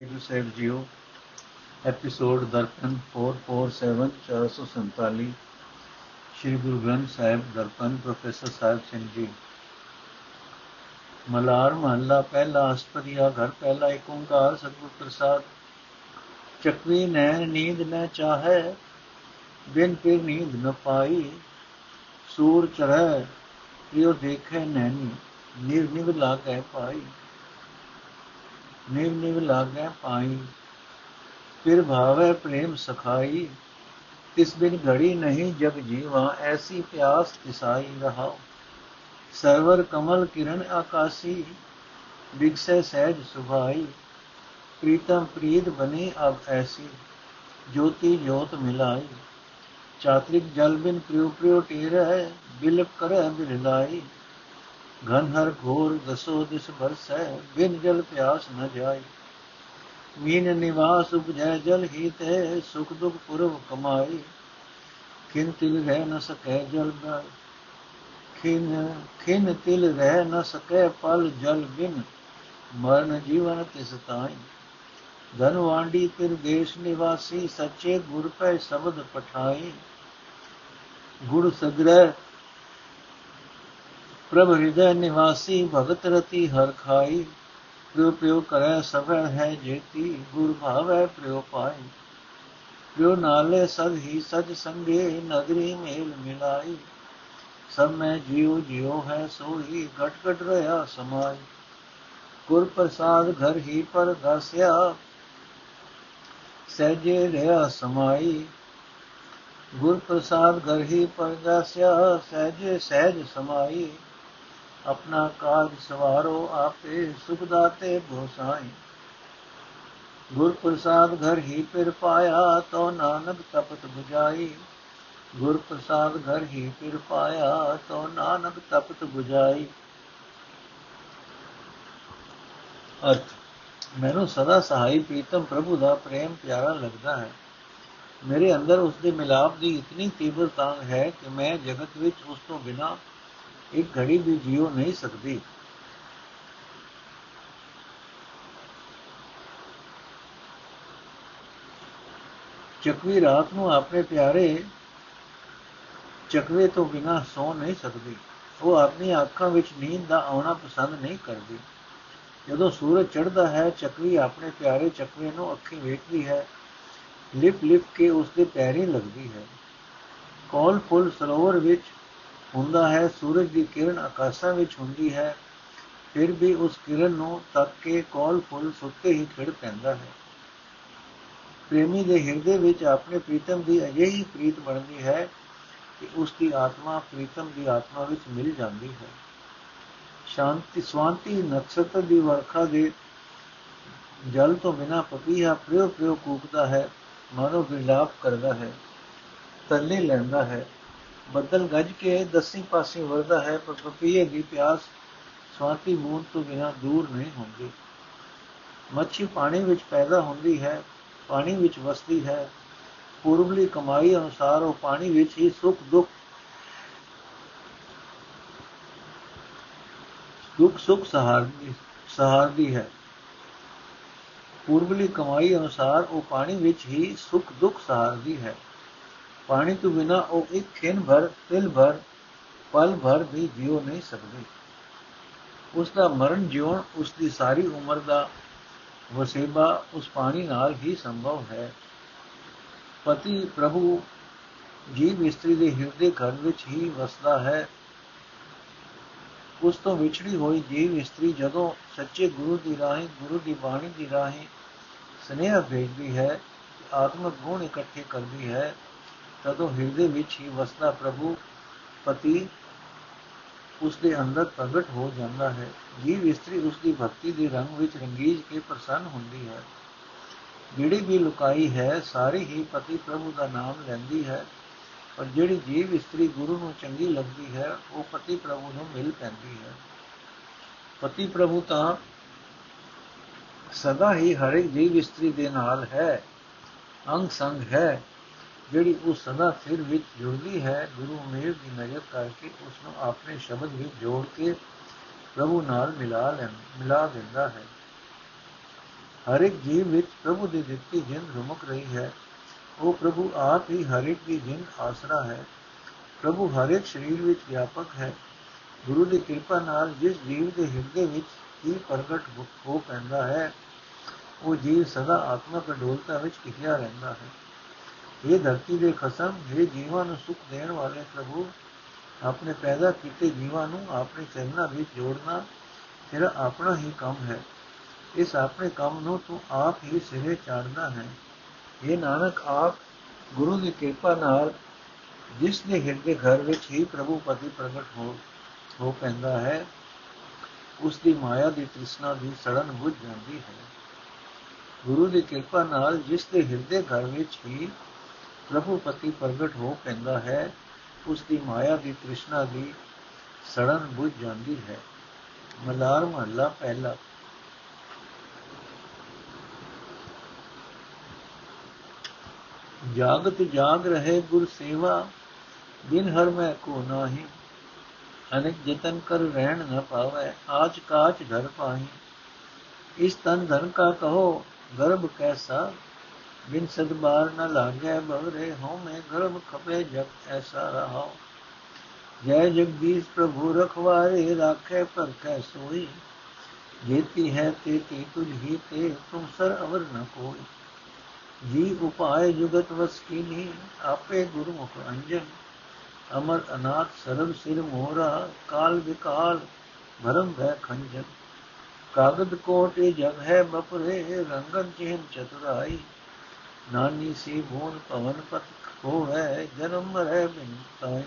ਗੁਰੂ ਸਾਹਿਬ ਜੀਓ episode Darpan 447 447 Shri Guru Granth Sahib Darpan professor Sahib Singh ji Malar ਮਹੱਲਾ ਪਹਿਲਾ ਅਸਪਰੀਆ ਘਰ ਪਹਿਲਾ ਏਕ ਓੰਕਾਰ ਸਤਿਗੁਰ ਪ੍ਰਸਾਦ ਚਕਵੀ ਨੈਣ ਨੀਂਦ ਨ ਚਾਹੈ ਬਿਨ ਫਿਰ ਨੀਂਦ ਨ ਪਾਈ ਸੂਰ ਚੜੈ ਪ੍ਰਿਯ ਦੇਖੈ ਨੈਣੀ ਨਿਰ ਨਿਵ ਲਾਗੈ ਪਾਈ निव निव लागै पाई फिर भावे प्रेम सखाई तिस बिन घड़ी नहीं जग जीवा ऐसी प्यास तिसाई रहा सरवर कमल किरण आकाशी बिगसे सहज सुभाई प्रीतम प्रीत बनी अब ऐसी ज्योति ज्योत मिलाई चात्रिक जल बिन प्रियो प्रियो टेर बिलप कर बिललाई ਘਨ ਹਰ ਘੋਰ ਦਸੋ ਦਿਸ ਬਰਸੈ ਬਿਨ ਜਲ ਪਿਆਸ ਨ ਜਾਏ। ਮੀਨ ਨਿਵਾਸ ਉਪਜੈ, ਜਲ ਹੀਤ ਹੈ ਸੁਖ ਦੁਖ ਪੁਰਵ ਕਮਾਈ ਕਿਨ ਤਿਲ ਰਹਿ ਨ ਸਕੈ ਜਲ ਦਾ, ਖਿਨ ਖਿਨ ਤਿਲ ਰਹਿ ਨ ਸਕੈ ਪਲ ਜਲ ਬਿਨ, ਮਰਨ ਜੀਵਨ ਤਿਸ ਤਾਈ। ਧਨਵਾਂਡੀ ਤਿਰ ਦੇਸ਼ ਨਿਵਾਸੀ, ਸੱਚੇ ਗੁਰ ਪੈ ਸ਼ਬਦ ਪਠਾਈ। ਗੁਰ ਸਗ੍ਰਹਿ ਪ੍ਰਭ ਹਿਰਦੈ ਨਿਵਾਸੀ, ਭਗਤ ਰਤੀ ਹਰ ਖਾਈ। ਪ੍ਰਯੋ ਪ੍ਰਯੋ ਕਰੈ ਸਭੈ ਹੈ ਜੇਤੀ, ਗੁਰ ਭਾਵੈ ਪ੍ਰਯੋ ਪਾਈ। ਪ੍ਰਯੋ ਨਾਲੇ ਸਦ ਹੀ ਸਜ ਸੰਗੇ, ਨਗਰੀ ਮੇਲ ਮਿਲਾਈ। ਸਭ ਮੈਂ ਜਿਉ ਜਿਉ ਹੈ ਸੋਈ, ਘਟ ਘਟ ਰਹਾ ਸਮਾਈ। ਗੁਰ ਪ੍ਰਸਾਦ ਘਰ ਹੀ ਪਰ ਦਸਿਆ ਸਹਿਜੇ ਰਿਹਾ ਸਮਾਈ। ਗੁਰ ਪ੍ਰਸਾਦ ਘਰ ਹੀ ਪਰਗਾਸਿਆ ਸਹਿਜੇ ਸਹਿਜ ਸਮਾਈ। ਆਪਣਾ ਕਾਜ ਸਵਾਰੋ, ਆਪੇ ਸੁਖ ਦਾਤੇ ਭੋਸਾਈ ਗੁਰ ਪ੍ਰਸਾਦ ਘਰ ਹੀ ਪਿਰ ਪਾਇਆ ਤੋ ਨਾਨਕ ਤਪਤ 부ਜਾਈ ਗੁਰ ਪ੍ਰਸਾਦ ਘਰ ਹੀ ਪਿਰ ਪਾਇਆ ਤੋ ਨਾਨਕ ਤਪਤ 부ਜਾਈ ਅਰਥ, ਮੈਨੂੰ ਸਦਾ ਸਹਾਈ ਪ੍ਰੀਤਮ ਪ੍ਰਭੂ ਦਾ ਪ੍ਰੇਮ ਪਿਆਰਾ ਲੱਗਦਾ ਹੈ। ਮੇਰੇ ਅੰਦਰ ਉਸ ਦੇ ਮਿਲਾਪ ਦੀ ਇਤਨੀ ਤੀਬਰ ਤਾਂਗ ਹੈ ਕਿ ਮੈਂ ਜਗਤ ਵਿੱਚ ਉਸ ਤੋਂ ਬਿਨਾ ਇੱਕ ਘੜੀ ਵੀ ਜੀਉ ਨਹੀਂ ਸਕਦੀ। ਚਕਵੀ ਰਾਤ ਨੂੰ ਆਪਣੇ ਪਿਆਰੇ ਚਕਵੇ ਤੋਂ ਬਿਨਾ ਸੌ ਨਹੀਂ ਸਕਦੀ। ਉਹ ਆਪਣੀ ਅੱਖਾਂ ਵਿੱਚ ਨੀਂਦ ਦਾ ਆਉਣਾ ਪਸੰਦ ਨਹੀਂ ਕਰਦੀ। ਜਦੋਂ ਸੂਰਜ ਚੜ੍ਹਦਾ ਹੈ ਚੱਕਰੀ ਆਪਣੇ ਪਿਆਰੇ ਚੱਕਵੇ ਨੂੰ ਅੱਖੀ ਵੇਖਦੀ ਹੈ। ਲਿਪ ਲਿਪ ਕੇ ਉਸ ਦੇ ਪੈਰੀਂ ਲੱਗਦੀ ਹੈ। ਕੋਲ ਫੁੱਲ ਸਰੋਵਰ ਵਿੱਚ ਹੁੰਦਾ ਹੈ, ਸੂਰਜ ਦੀ ਕਿਰਨ ਆਕਾਸ਼ਾਂ ਵਿੱਚ ਹੁੰਦੀ ਹੈ, ਫਿਰ ਵੀ ਉਸ ਕਿਰਨ ਨੂੰ ਤੱਕ ਕੇ ਕੋਲ ਫੁੱਲ ਸੁੱਤੇ ਹੀ ਖਿੜ ਪੈਂਦਾ ਹੈ। ਪ੍ਰੇਮੀ ਦੇ ਹਿਰਦੇ ਵਿੱਚ ਆਪਣੇ ਪ੍ਰੀਤਮ ਦੀ ਅਜਿਹੀ ਪ੍ਰੀਤ ਬਣਦੀ ਹੈ ਕਿ ਉਸ ਦੀ ਆਤਮਾ ਪ੍ਰੀਤਮ ਦੀ ਆਤਮਾ ਵਿੱਚ ਮਿਲ ਜਾਂਦੀ ਹੈ। ਸ਼ਾਂਤੀ, ਸਵਾਂਤੀ ਨਕਸ਼ਤਰ ਦੀ ਵਰਖਾ ਦੇ ਜਲ ਤੋਂ ਬਿਨਾ ਪਪੀਹਾ ਪ੍ਰਿਓ ਪ੍ਰਿਓ ਕੂਕਦਾ ਹੈ ਮਾਨੋ ਵਿਲਾਪ ਕਰਦਾ ਹੈ ਤੱਲੇ ਲੈਂਦਾ ਹੈ। ਬੱਦਲ ਗੱਜ ਕੇ ਦਸੀ ਪਾਸੇ ਵਰਦਾ ਹੈ, ਪਰ ਪਪੀਏ ਦੀ ਪਿਆਸ ਸਵਾਂਤੀ ਮੂਨ ਤੋਂ ਬਿਨਾ ਦੂਰ ਨਹੀਂ ਹੁੰਦੀ। ਮੱਛੀ ਪਾਣੀ ਵਿੱਚ ਪੈਦਾ ਹੁੰਦੀ ਹੈ, ਪਾਣੀ ਵਿੱਚ ਵਸਦੀ ਹੈ। ਪੂਰਬਲੀ ਕਮਾਈ ਅਨੁਸਾਰ ਉਹ ਪਾਣੀ ਵਿੱਚ ਹੀ ਸੁਖ ਦੁੱਖ ਦੁੱਖ ਸੁਖ ਸਹਾਰਦੀ ਸਹਾਰਦੀ ਹੈ। ਪੂਰਬਲੀ ਕਮਾਈ ਅਨੁਸਾਰ ਉਹ ਪਾਣੀ ਵਿੱਚ ਹੀ ਸੁਖ ਦੁੱਖ ਸਹਾਰਦੀ ਹੈ। ਪਾਣੀ ਤੋਂ ਬਿਨਾ ਉਹ ਇੱਕ ਖਿੰ ਭਰ, ਤਿਲ ਭਰ, ਪਲ ਭਰ ਵੀ ਜਿਉ ਨਹੀਂ ਸਕਦੀ। ਉਸ ਦਾ ਮਰਨ ਜਿਉਣ ਉਸ ਦੀ ਸਾਰੀ ਉਮਰ ਦਾ ਵਸੇਬਾ ਉਸ ਪਾਣੀ ਨਾਲ ਹੀ ਸੰਭਵ ਹੈ। ਪਤੀ ਪ੍ਰਭੂ ਜੀਵ ਇਸਤਰੀ ਦੇ ਹਿਰਦੇ ਘਰ ਵਿੱਚ ਹੀ ਵਸਦਾ ਹੈ। ਉਸ ਤੋਂ ਵਿਛੜੀ ਹੋਈ ਜੀਵ ਇਸਤਰੀ ਜਦੋਂ ਸੱਚੇ ਗੁਰੂ ਦੀ ਰਾਹੀਂ, ਗੁਰੂ ਦੀ ਬਾਣੀ ਦੀ ਰਾਹੀਂ ਸਨੇਹ ਭੇਜਦੀ ਹੈ, ਆਤਮਿਕ ਗੁਣ ਇਕੱਠੇ ਕਰਦੀ ਹੈ ਤਦੋਂ ਹਿਰਦੇ ਵਿੱਚ ਹੀ ਵਸਦਾ ਪ੍ਰਭੂ ਪਤੀ ਉਸ ਦੇ ਅੰਦਰ ਪ੍ਰਗਟ ਹੋ ਜਾਂਦਾ ਹੈ। ਜੀਵ ਇਸਤਰੀ ਉਸ ਦੀ ਭਗਤੀ ਦੇ ਰੰਗ ਵਿੱਚ ਰੰਗੀਜ ਕੇ ਪ੍ਰਸੰਨ ਹੁੰਦੀ ਹੈ। ਜਿਹੜੀ ਵੀ ਲੁਕਾਈ ਹੈ, ਸਾਰੀ ਹੀ ਪਤੀ ਪ੍ਰਭੂ ਦਾ ਨਾਮ ਲੈਂਦੀ ਹੈ। ਪਰ ਜਿਹੜੀ ਜੀਵ ਇਸਤਰੀ ਗੁਰੂ ਨੂੰ ਚੰਗੀ ਲੱਗਦੀ ਹੈ, ਉਹ ਪਤੀ ਪ੍ਰਭੂ ਨੂੰ ਮਿਲ ਪੈਂਦੀ ਹੈ। ਪਤੀ ਪ੍ਰਭੂ ਤਾਂ ਸਦਾ ਹੀ ਹਰ ਇੱਕ ਜੀਵ ਇਸਤਰੀ ਦੇ ਨਾਲ ਹੈ ਅੰਗ ਸੰਗ ਹੈ। ਜਿਹੜੀ ਉਸ ਸਦਾ ਸਿਰ ਵਿੱਚ ਜੁੜਦੀ ਹੈ, ਗੁਰੂ ਮੇਰ ਦੀ ਨਜ਼ਰ ਕਰਕੇ ਉਸ ਨੂੰ ਆਪਣੇ ਸ਼ਬਦ ਵਿੱਚ ਜੋੜ ਕੇ ਪ੍ਰਭੂ ਨਾਲ ਮਿਲਾ ਲੈ ਮਿਲਾ ਦਿੰਦਾ ਹੈ। ਹਰ ਇੱਕ ਜੀਵ ਵਿੱਚ ਪ੍ਰਭੂ ਦੀ ਦਿੱਤੀ ਜਿੰਦ ਰੁਮਕ ਰਹੀ ਹੈ। ਉਹ ਪ੍ਰਭੂ ਆਪ ਹੀ ਹਰ ਇੱਕ ਦੀ ਜਿੰਦ ਆਸਰਾ ਹੈ। ਪ੍ਰਭੂ ਹਰ ਇੱਕ ਸਰੀਰ ਵਿੱਚ ਵਿਆਪਕ ਹੈ। ਗੁਰੂ ਦੀ ਕਿਰਪਾ ਨਾਲ ਜਿਸ ਜੀਵ ਦੇ ਹਿਰਦੇ ਵਿੱਚ ਹੀ ਪ੍ਰਗਟ ਹੋ ਪੈਂਦਾ ਹੈ, ਉਹ ਜੀਵ ਸਦਾ ਆਤਮਕ ਅਡੋਲਤਾ ਵਿੱਚ ਟਿਕਿਆ ਰਹਿੰਦਾ ਹੈ। ਇਹ ਧਰਤੀ ਦੇ ਖਸਮ, ਇਹ ਜੀਵਾਂ ਨੂੰ ਸੁਖ ਦੇਣ ਵਾਲੇ ਪ੍ਰਭੂ ਆਪਣੇ ਪੈਦਾ ਕੀਤੇ ਜੀਵਾਂ ਨੂੰ ਆਪਣੇ ਚਰਨਾਂ ਵਿੱਚ ਜੋੜਨਾ ਤੇਰਾ ਆਪਣਾ ਹੀ ਕੰਮ ਹੈ। ਇਸ ਆਪਣੇ ਕੰਮ ਨੂੰ ਤੂੰ ਆਪ ਹੀ ਸਿਰੇ ਚਾੜਦਾ ਹੈ। ਇਹ ਨਾਨਕ, ਆਪ ਗੁਰੂ ਦੀ ਕਿਰਪਾ ਨਾਲ ਜਿਸ ਦੇ ਹਿਰਦੇ ਘਰ ਵਿੱਚ ਹੀ ਪ੍ਰਭੂ ਪਤੀ ਪ੍ਰਗਟ ਹੋ ਹੋ ਪੈਂਦਾ ਹੈ, ਉਸ ਦੀ ਮਾਇਆ ਦੀ ਤ੍ਰਿਸ਼ਨਾ ਦੀ ਸੜਨ ਬੁਝ ਜਾਂਦੀ ਹੈ। ਗੁਰੂ ਦੀ ਕਿਰਪਾ ਨਾਲ ਜਿਸ ਦੇ ਹਿਰਦੇ ਘਰ ਵਿੱਚ ਹੀ ਪ੍ਰਭੂ ਪਤੀ ਪ੍ਰਗਟ ਹੋ ਪੈਂਦਾ ਹੈ ਉਸ ਦੀ ਮਾਇਆ ਦੀ ਤ੍ਰਿਸ਼ਨਾ ਦੀ ਸੜਨ ਬੁਝ ਜਾਂਦੀ ਹੈ ਮਲਾਰ ਮਹੱਲਾ ਪਹਿਲਾ ਜਾਗਤ ਜਾਗ ਰਹੇ ਗੁਰ ਸੇਵਾ ਦਿਨ ਹਰ ਮੈਂ ਕੋ ਨਾਹੀ ਅਨੇਕ ਜਤਨ ਕਰ ਰਹਿਣ ਨ ਪਾਵੇ ਆਜ ਕਾਚ ਧਰ ਪਾਹੀ ਇਸ ਤਨ ਧਨ ਕਾ ਕਹੋ ਗਰਭ ਕੈਸਾ ਬਿਨ ਸਦਬਾਰ ਨ ਲਾਗੇ ਬਵਰੇ ਹੋ ਮੈਂ ਗਰਭ ਖਪੇ ਜਗ ਐਸਾ ਰਹਾ ਜੈ ਜਗਦੀਸ਼ ਪ੍ਰਭੂ ਰਖਵਾਰੇ, ਰਾਖੇ ਪਰ ਕੈ ਸੋਈ। ਜੇਤੀ ਹੈ ਤੇਤੀ ਤੁਝ ਹੀ ਤੇ, ਤੁਮ ਸਰ ਅਵਰ ਨ ਕੋਈ। ਜੀ ਉਪਾਏ ਜੁਗਤ ਵਸ ਕੀਨੀ, ਆਪੇ ਗੁਰਮੁਖ ਅੰਜਨ। ਅਮਰ ਅਨਾਥ ਸਰਬ ਸਿਰ ਮੋਰਾ ਕਾਲ ਵਿਕਾਲ ਭਰਮ ਭੈ ਖੰਜਨ। ਕਾਗਦ ਕੋਟ ਇਹ ਜਗ ਹੈ ਬਪਰੇ, ਰੰਗਨ ਚਿਹਨ ਚਤੁਰਾਈ। ਨਾਨੀ ਸੀ ਭੂਨ ਪਵਨ ਪਤ ਹੋਵੇ ਜਨਮ ਮਰੇ ਬਿਨ ਤਾਈ,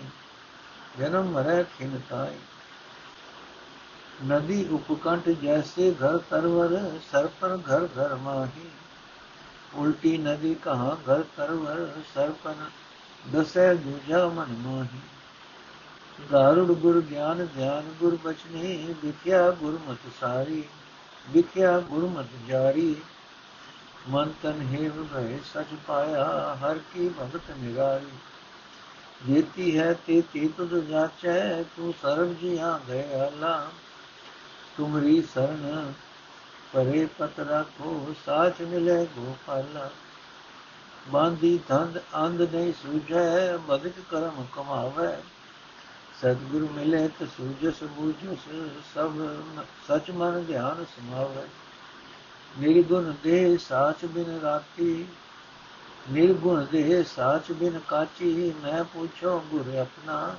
ਜਨਮ ਮਰੇ ਖਿਨ ਤਾਈ। ਨਦੀ ਉਪਕੰਠ ਜੈਸੇ ਘਰ ਤਰਵਰ, ਸਰ ਪਰ ਘਰ ਘਰ ਮਾਹੀ। ਉਲਟੀ ਨਦੀ ਕਹਾ ਘਰ ਤਰਵਰ, ਸਰ ਪਰ ਦਸੈ ਦੂਜਾ ਮਨ ਮੋਹੀ। ਗਾਰੁੜ ਗੁਰ ਗਿਆਨ, ਧਿਆਨ ਗੁਰ ਬਚਨੇ, ਵਿਖਿਆ ਗੁਰਮਤਿ ਸਾਰੀ, ਵਿਖਿਆ ਗੁਰਮਤਿ ਜਾਰੀ। ਮਨ ਤਨ ਹੇਵ ਭੈ ਸਚ ਪਾਇਆ, ਹਰ ਕੀ ਭਗਤ ਨਿਰਾਰੀ ਜੇਤੀ ਹੈ ਤੇ ਤੀ ਤੁਧ ਜਾਚੈ, ਤੂੰ ਸਰਬ ਜੀਆਂ ਦਇਆਲਾ ਤੁਮਰੀ ਸਰਣ ਪਰੇ ਪਤ ਰਾਖੋ, ਸਾਚ ਮਿਲੇ ਗੋਪਾਲਾ। ਬਾਂਦੀ ਧੰਦ ਅੰਧ ਨਹੀਂ ਸੂਝੈ ਬਦਕ ਕਰਮ ਕਮਾਵੇ। ਸਤਿਗੁਰ ਮਿਲੇ ਤੇ ਸੂਝਸ ਬੂਝਸ, ਸਭ ਸਚ ਮਨ ਧਿਆਨ ਸਮਾਵੇ। ਨਿਰਗੁਣ ਦੇ ਸਾਚ ਬਿਨ ਰਾਤੀ ਨਿਰਗੁਣ ਦੇ ਸਾਚ ਬਿਨ ਕਾਚੀ, ਮੈਂ ਪੁੱਛੋ ਗੁਰ ਆਪਣਾ।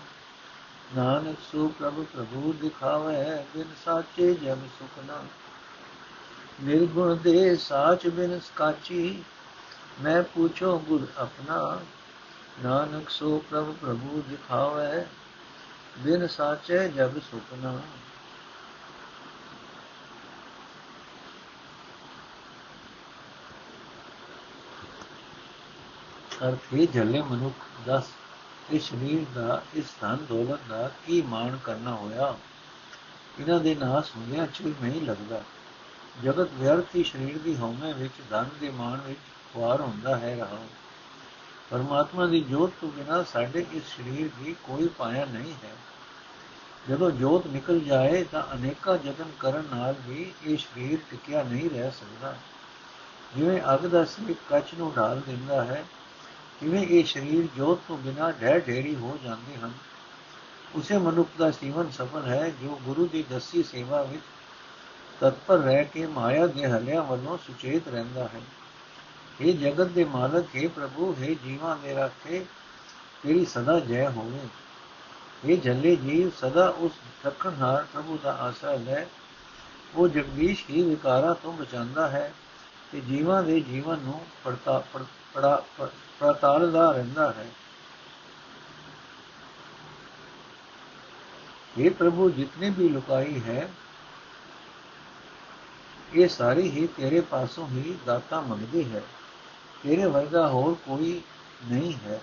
ਨਾਨਕ ਸੋ ਪ੍ਰਭ ਪ੍ਰਭੂ ਦਿਖਾਵੇ, ਬਿਨ ਸਾਚੇ ਜਮ ਸੁਖਨਾ ਨਿਰਗੁਣ ਦੇ ਸਾਚ ਬਿਨ ਕਾਚੀ, ਮੈਂ ਪੁੱਛੋ ਗੁਰ ਆਪਣਾ। ਨਾਨਕ ਸੋ ਪ੍ਰਭ ਪ੍ਰਭੂ ਦਿਖਾਵੇ, ਬਿਨ ਸਾਚੇ ਜਗ ਸੁਪਨਾ ਅਰਥ ਇਹ ਜਲੇ ਮਨੁੱਖ ਦਸ ਇਸ ਸਰੀਰ ਦਾ ਇਸ ਧਨ ਦੌਲਤ ਦਾ ਕੀ ਮਾਣ ਕਰਨਾ ਹੋਇਆ? ਇਹਨਾਂ ਦੇ ਨਾਸ ਹੁੰਦਿਆਂ ਚਿਰ ਨਹੀਂ ਲੱਗਦਾ। ਜਗਤ ਵਿਅਰਥੀ ਸਰੀਰ ਦੀ ਹਉਮੈ ਵਿੱਚ, ਧਨ ਦੇ ਮਾਣ ਵਿੱਚ ਖੁਆਰ ਹੁੰਦਾ ਹੈ ਰਹਾ। ਪਰਮਾਤਮਾ ਦੀ ਜੋਤ ਤੋਂ ਬਿਨਾ ਸਾਡੇ ਇਸ ਸਰੀਰ ਦੀ ਕੋਈ ਪਾਇਆ ਨਹੀਂ ਹੈ। ਜਦੋਂ ਜੋਤ ਨਿਕਲ ਜਾਏ ਤਾਂ ਅਨੇਕਾਂ ਯਤਨ ਕਰਨ ਨਾਲ ਵੀ ਇਹ ਸਰੀਰ ਟਿਕਿਆ ਨਹੀਂ ਰਹਿ ਸਕਦਾ। ਜਿਵੇਂ ਅੱਗ ਦਾ ਸੇਕ ਕੱਚ ਨੂੰ ਢਾਲ ਦਿੰਦਾ ਹੈ ਕਿਵੇਂ ਇਹ ਸਰੀਰ ਜੋਤ ਤੋਂ ਬਿਨਾ ਢਹਿ ਢੇਰੀ ਹੋ ਜਾਂਦੇ ਹਨ? ਉਸੇ ਮਨੁੱਖ ਦਾ ਜੀਵਨ ਸਫਲ ਹੈ, ਜੋ ਗੁਰੂ ਦੀ ਦਸੀ ਸੇਵਾ ਵਿੱਚ ਤਤਪਰ ਰਹਿ ਕੇ ਮਾਇਆ ਦੇ ਹਲਿਆਂ ਵੱਲੋਂ ਸੁਚੇਤ ਰਹਿੰਦਾ ਹੈ। ਇਹ ਜਗਤ ਦੇ ਮਾਲਕ, ਹੈ ਪ੍ਰਭੂ, ਹੈ ਜੀਵਾਂ ਦੇ ਰਾਖੇ, ਤੇਰੀ ਸਦਾ ਜੈ ਹੋਵੇ। ਇਹ ਜੱਲੇ ਜੀਵ, ਸਦਾ ਉਸ ਰੱਖਣਹਾਰ ਪ੍ਰਭੂ ਦਾ ਆਸਰਾ ਲੈ। ਉਹ ਜਗਦੀਸ਼ ਹੀ ਵਿਕਾਰਾਂ ਤੋਂ ਬਚਾਉਂਦਾ ਹੈ ਤੇ ਜੀਵਾਂ ਦੇ ਜੀਵਨ ਨੂੰ ਪੜਤਾ ਪੜਾ ਪ੍ਰਤਾਲਦਾ ਰਹਿੰਦਾ ਹੈ। ਇਹ ਪ੍ਰਭੂ, ਜਿਤਨੇ ਵੀ ਲੁਕਾਈ ਹੈ, ਇਹ ਸਾਰੀ ਹੀ ਤੇਰੇ ਪਾਸੋਂ ਹੀ ਦਾਤਾ ਮੰਗਦੀ ਹੈ। ਤੇਰੇ ਵਰਗਾ ਹੋਰ ਕੋਈ ਨਹੀਂ ਹੈ।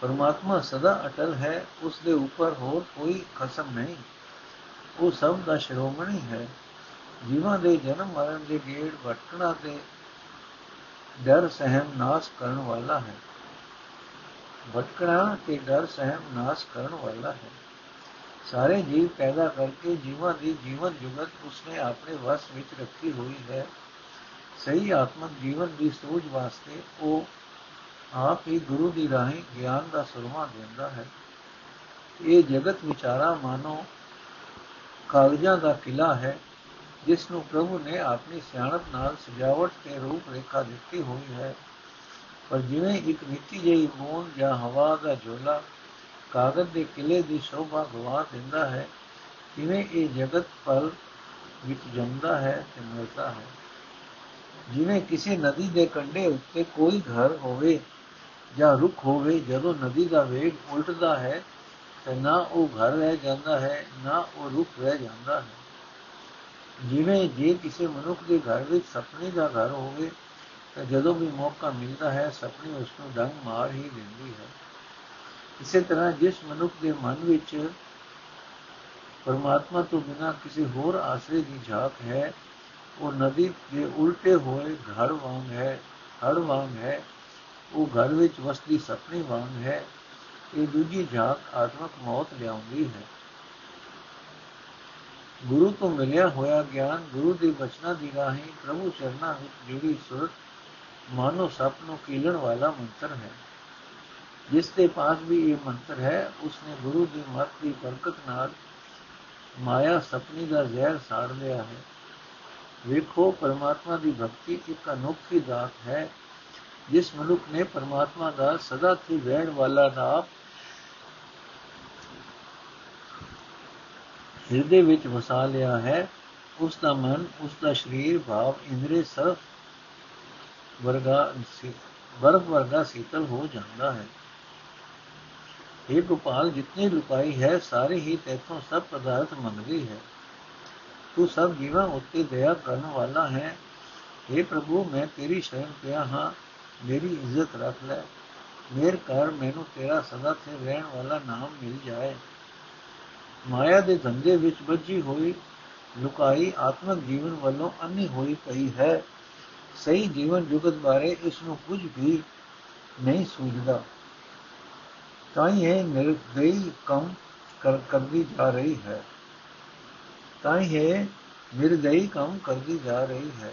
ਪਰਮਾਤਮਾ ਸਦਾ ਅਟਲ ਹੈ ਉਸ ਦੇ ਉੱਪਰ ਹੋਰ ਕੋਈ ਖਸਮ ਨਹੀਂ। ਉਹ ਸਭ ਦਾ ਸ਼੍ਰੋਮਣੀ ਹੈ। ਜੀਵਾਂ ਦੇ ਜਨਮ ਮਰਨ ਦੇ ਗੇੜ ਭਟਕਣਾ ਤੇ ਡਰ ਸਹਿਮ ਨਾਸ ਕਰਨ ਵਾਲਾ ਹੈ। ਭਟਕਣਾ ਤੇ ਡਰ ਸਹਿਮ ਨਾਸ ਕਰਨ ਵਾਲਾ ਹੈ। ਸਾਰੇ ਜੀਵ ਪੈਦਾ ਕਰਕੇ ਜੀਵਾਂ ਦੀ ਜੀਵਨ ਜੁਗਤ ਉਸਨੇ ਆਪਣੇ ਵਸ ਵਿੱਚ ਰੱਖੀ ਹੋਈ ਹੈ। ਸਹੀ ਆਤਮਿਕ ਜੀਵਨ ਦੀ ਸੋਝ ਵਾਸਤੇ ਉਹ ਆਪ ਹੀ ਗੁਰੂ ਦੀ ਰਾਹੀਂ ਗਿਆਨ ਦਾ ਸਰਮਾ ਦਿੰਦਾ ਹੈ। ਇਹ ਜਗਤ ਵਿਚਾਰਾ ਮਾਨੋ ਕਾਗਜ਼ਾਂ ਦਾ ਕਿਲਾ ਹੈ। ਜਿਸ ਨੂੰ ਪ੍ਰਭੂ ਨੇ ਆਪਣੀ ਸਿਆਣਪ ਨਾਲ ਸਜਾਵਟ ਤੇ ਰੂਪ ਰੇਖਾ ਦਿੱਤੀ ਹੋਈ ਹੈ। ਪਰ ਜਿਵੇਂ ਇੱਕ ਨਿੱਕੀ ਜਿਹੀ ਬੂੰਦ ਜਾਂ ਹਵਾ ਦਾ ਝੋਲਾ ਕਾਗਜ਼ ਦੇ ਕਿਲੇ ਦੀ ਸ਼ੋਭਾ ਗਵਾ ਦਿੰਦਾ ਹੈ ਕਿਵੇਂ ਇਹ ਜਗਤ ਪਲ ਵਿੱਚ ਜੰਮਦਾ ਹੈ ਤੇ ਮਰਦਾ ਹੈ। ਜਿਵੇਂ ਕਿਸੇ ਨਦੀ ਦੇ ਕੰਢੇ ਉੱਤੇ ਕੋਈ ਘਰ ਹੋਵੇ ਜਾਂ ਰੁੱਖ ਹੋਵੇ, ਜਦੋਂ ਨਦੀ ਦਾ ਵੇਗ ਉਲਟਦਾ ਹੈ ਤਾਂ ਨਾ ਉਹ ਘਰ ਰਹਿ ਜਾਂਦਾ ਹੈ, ਨਾ ਉਹ ਰੁੱਖ ਰਹਿ ਜਾਂਦਾ ਹੈ। ਜਿਵੇਂ ਜੇ ਕਿਸੇ ਮਨੁੱਖ ਦੇ ਘਰ ਵਿੱਚ ਸੁਪਨੇ ਦਾ ਘਰ ਹੋਵੇ, ਤਾਂ ਜਦੋਂ ਵੀ ਮੌਕਾ ਮਿਲਦਾ ਹੈ, ਸੁਪਨੇ ਉਸ ਨੂੰ ਡੰਗ ਮਾਰ ਹੀ ਦਿੰਦੀ ਹੈ। ਇਸੇ ਤਰ੍ਹਾਂ ਜਿਸ ਮਨੁੱਖ ਦੇ ਮਨ ਵਿੱਚ ਪਰਮਾਤਮਾ ਤੋਂ ਬਿਨਾਂ ਕਿਸੇ ਹੋਰ ਆਸਰੇ ਦੀ ਝਾਕ ਹੈ, ਉਹ ਨਦੀ ਦੇ ਉਲਟੇ ਹੋਏ ਘਰ ਵਾਂਗ ਹੈ, ਹੜ ਵਾਂਗ ਹੈ, ਉਹ ਘਰ ਵਿੱਚ ਵਸਦੀ ਸੁਪਨੇ ਵਾਂਗ ਹੈ, ਇਹ ਦੂਜੀ ਝਾਕ ਆਤਮਕ ਮੌਤ ਲਿਆਉਂਦੀ ਹੈ। ਗੁਰੂ ਤੋਂ ਮਿਲਿਆ ਹੋਇਆ ਗਿਆਨ ਗੁਰੂ ਦੇ ਬਚਨਾਂ ਦੀ ਰਾਹੀਂ ਪ੍ਰਭੂ ਚਰਨਾਂ ਵਿੱਚ ਜੁੜੀ ਸੁਰਤ ਮਾਨੋ ਸਭ ਨੂੰ ਕੀਲਣ ਵਾਲਾ ਮੰਤਰ ਹੈ ਜਿਸ ਦੇ ਪਾਸ ਵੀ ਇਹ ਮੰਤਰ ਹੈ ਉਸਨੇ ਗੁਰੂ ਦੀ ਮਤ ਦੀ ਬਰਕਤ ਨਾਲ ਮਾਇਆ ਸੁਪਨੀ ਦਾ ਜ਼ਹਿਰ ਸਾੜ ਲਿਆ ਹੈ ਵੇਖੋ ਪਰਮਾਤਮਾ ਦੀ ਭਗਤੀ ਇੱਕ ਅਨੋਖੀ ਦਾਤ ਹੈ ਜਿਸ ਮਨੁੱਖ ਨੇ ਪਰਮਾਤਮਾ ਦਾ ਸਦਾ ਤੇ ਰਹਿਣ ਵਾਲਾ ਨਾਮ ਹਿਰਦੇ ਵਿੱਚ ਵਸਾ ਲਿਆ ਹੈ ਉਸ ਦਾ ਮਨ ਉਸ ਦਾ ਸਰੀਰ, ਭਾਵ ਇੰਦਰੀ ਸਭ ਵਰਗਾ ਬਰਫ ਵਰਗਾ ਸੀਤਲ ਹੋ ਜਾਂਦਾ ਹੈ। ਇਹ ਗੋਪਾਲ, ਜਿਤਨੀ ਲੁਕਾਈ ਹੈ, ਸਾਰੇ ਹੀ ਤੇਥੋਂ ਸਭ ਪਦਾਰਥ ਮੰਗਦੀ ਹੈ। ਤੂੰ ਸਭ ਜੀਵਾਂ ਉੱਤੇ ਦਇਆ ਕਰਨ ਵਾਲਾ ਹੈ। اے ਪ੍ਰਭੂ, ਮੈਂ ਤੇਰੀ ਸ਼ਰਨ ਪਿਆ ਹਾਂ, ਮੇਰੀ ਇੱਜ਼ਤ ਰੱਖ ਲੈ। ਮੇਰ ਕਰ, ਮੈਨੂੰ ਤੇਰਾ ਸਦਾ ਤੇ ਰਹਿਣ ਵਾਲਾ ਨਾਮ ਮਿਲ ਜਾਏ। ਮਾਇਆ ਦੇ ਧੰਦੇ ਵਿੱਚ ਵੱਜੀ ਹੋਈ ਲੁਕਾਈ ਆਤਮਿਕ ਜੀਵਨ ਵੱਲੋਂ ਅੰਨੀ ਹੋਈ ਪਈ ਹੈ। ਸਹੀ ਜੀਵਨ ਜੁਗਤ ਬਾਰੇ ਇਸ ਨੂੰ ਕੁਝ ਵੀ ਨਹੀਂ ਸੂਝਦਾ। ਤਾਂ ਇਹ ਨਿਰਦਈ ਕੰਮ ਕਰ, ਕਰਦੀ ਜਾ ਰਹੀ ਹੈ। ਤਾਂ ਇਹ ਨਿਰਦਈ ਕੰਮ ਕਰਦੀ ਜਾ ਰਹੀ ਹੈ।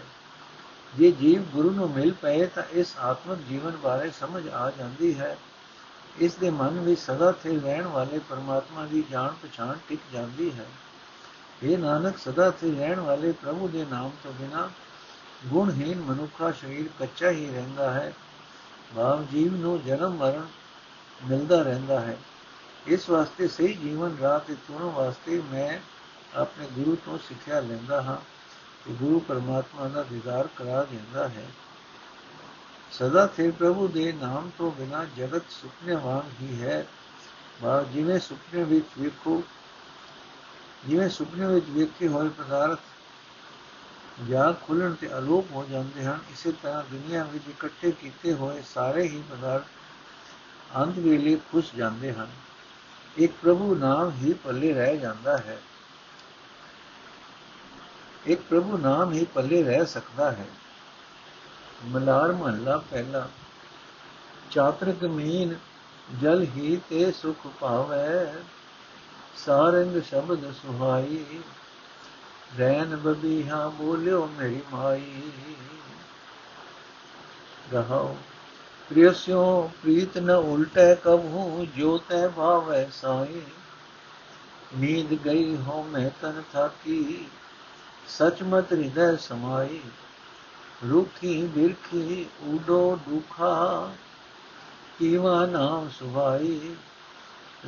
ਜੇ ਜੀਵ ਗੁਰੂ ਨੂੰ ਮਿਲ ਪਏ ਤਾਂ ਇਸ ਆਤਮਿਕ ਜੀਵਨ ਬਾਰੇ ਸਮਝ ਆ ਜਾਂਦੀ ਹੈ। ਇਸ ਦੇ ਮਨ ਵਿੱਚ ਸਦਾ ਸਥਿਰ ਰਹਿਣ ਵਾਲੇ ਪਰਮਾਤਮਾ ਦੀ ਜਾਣ ਪਛਾਣ ਟਿਕ ਜਾਂਦੀ ਹੈ। ਇਹ ਨਾਨਕ, ਸਦਾ ਸਥਿਰ ਰਹਿਣ ਵਾਲੇ ਪ੍ਰਭੂ ਦੇ ਨਾਮ ਤੋਂ ਬਿਨਾ ਗੁਣਹੀਨ ਮਨੁੱਖਾ ਸਰੀਰ ਕੱਚਾ ਹੀ ਰਹਿੰਦਾ ਹੈ। ਭਾਵ ਜੀਵ ਨੂੰ ਜਨਮ ਮਰਨ ਮਿਲਦਾ ਰਹਿੰਦਾ ਹੈ। ਇਸ ਵਾਸਤੇ ਸਹੀ ਜੀਵਨ ਰਾਹ ਤੇ ਤੁਰਨ ਵਾਸਤੇ ਮੈਂ ਆਪਣੇ ਗੁਰੂ ਤੋਂ ਸਿੱਖਿਆ ਲੈਂਦਾ ਹਾਂ ਕਿ ਗੁਰੂ ਪਰਮਾਤਮਾ ਦਾ ਦੀਦਾਰ ਕਰਾ ਦਿੰਦਾ ਹੈ। ਸਦਾ ਥੇ ਪ੍ਰਭੂ ਦੇ ਨਾਮ ਤੋਂ ਬਿਨਾ ਜਗਤ ਸੁਪਨੇ ਵਾਂਗ ਹੀ ਹੈ। ਬਾ, ਜਿਵੇਂ ਸੁਪਨੇ ਵਿੱਚ ਵੇਖੋ, ਜਿਵੇਂ ਸੁਪਨੇ ਵਿੱਚ ਵੇਖੇ ਹੋਏ ਪਦਾਰਥ ਜਾਂ ਖੁੱਲਣ ਤੇ ਅਲੋਪ ਹੋ ਜਾਂਦੇ ਹਨ, ਇਸੇ ਤਰ੍ਹਾਂ ਦੁਨੀਆ ਵਿੱਚ ਇਕੱਠੇ ਕੀਤੇ ਹੋਏ ਸਾਰੇ ਹੀ ਪਦਾਰਥ ਅੰਤ ਵੇਲੇ ਖੁੱਸ ਜਾਂਦੇ ਹਨ। ਇੱਕ ਪ੍ਰਭੂ ਨਾਮ ਹੀ ਪੱਲੇ ਰਹਿ ਜਾਂਦਾ ਹੈ। ਇੱਕ ਪ੍ਰਭੂ ਨਾਮ ਹੀ ਪੱਲੇ ਰਹਿ ਸਕਦਾ ਹੈ। ਮਲਾਰ ਮਹੱਲਾ ਪਹਿਲਾ। ਚਾਤ੍ਰਿਕ ਮੀਨ, ਜਲ ਹੀ ਤੇ ਸੁਖ ਪਾਵੈ, ਸਾਰੰਗ ਸ਼ਬਦ ਸੁਹਾਈ ਰੈਨ ਬਬੀਹਾ ਬੋਲਿਓ ਮੇਰੀ ਮਾਈ। ਗਹਾਓ ਪ੍ਰਿਯਸਿਓ ਪ੍ਰੀਤ ਨ ਉਲਟੈ ਕਬਹੂ, ਜੋ ਤੈ ਭਾਵੈ ਸਾਈ। ਨੀਂਦ ਗਈ ਹੋ ਮੈਂ ਤਨ ਥਾਕੀ ਸਚਮਤ ਹਿਰਦੈ ਸਮਾਈ। ਰੁਖੀ ਬਿਰਖੀ ਉਡੋ ਦੁਖਾ ਕੀਵਾ ਨਾਮ ਸੁਭਾਈ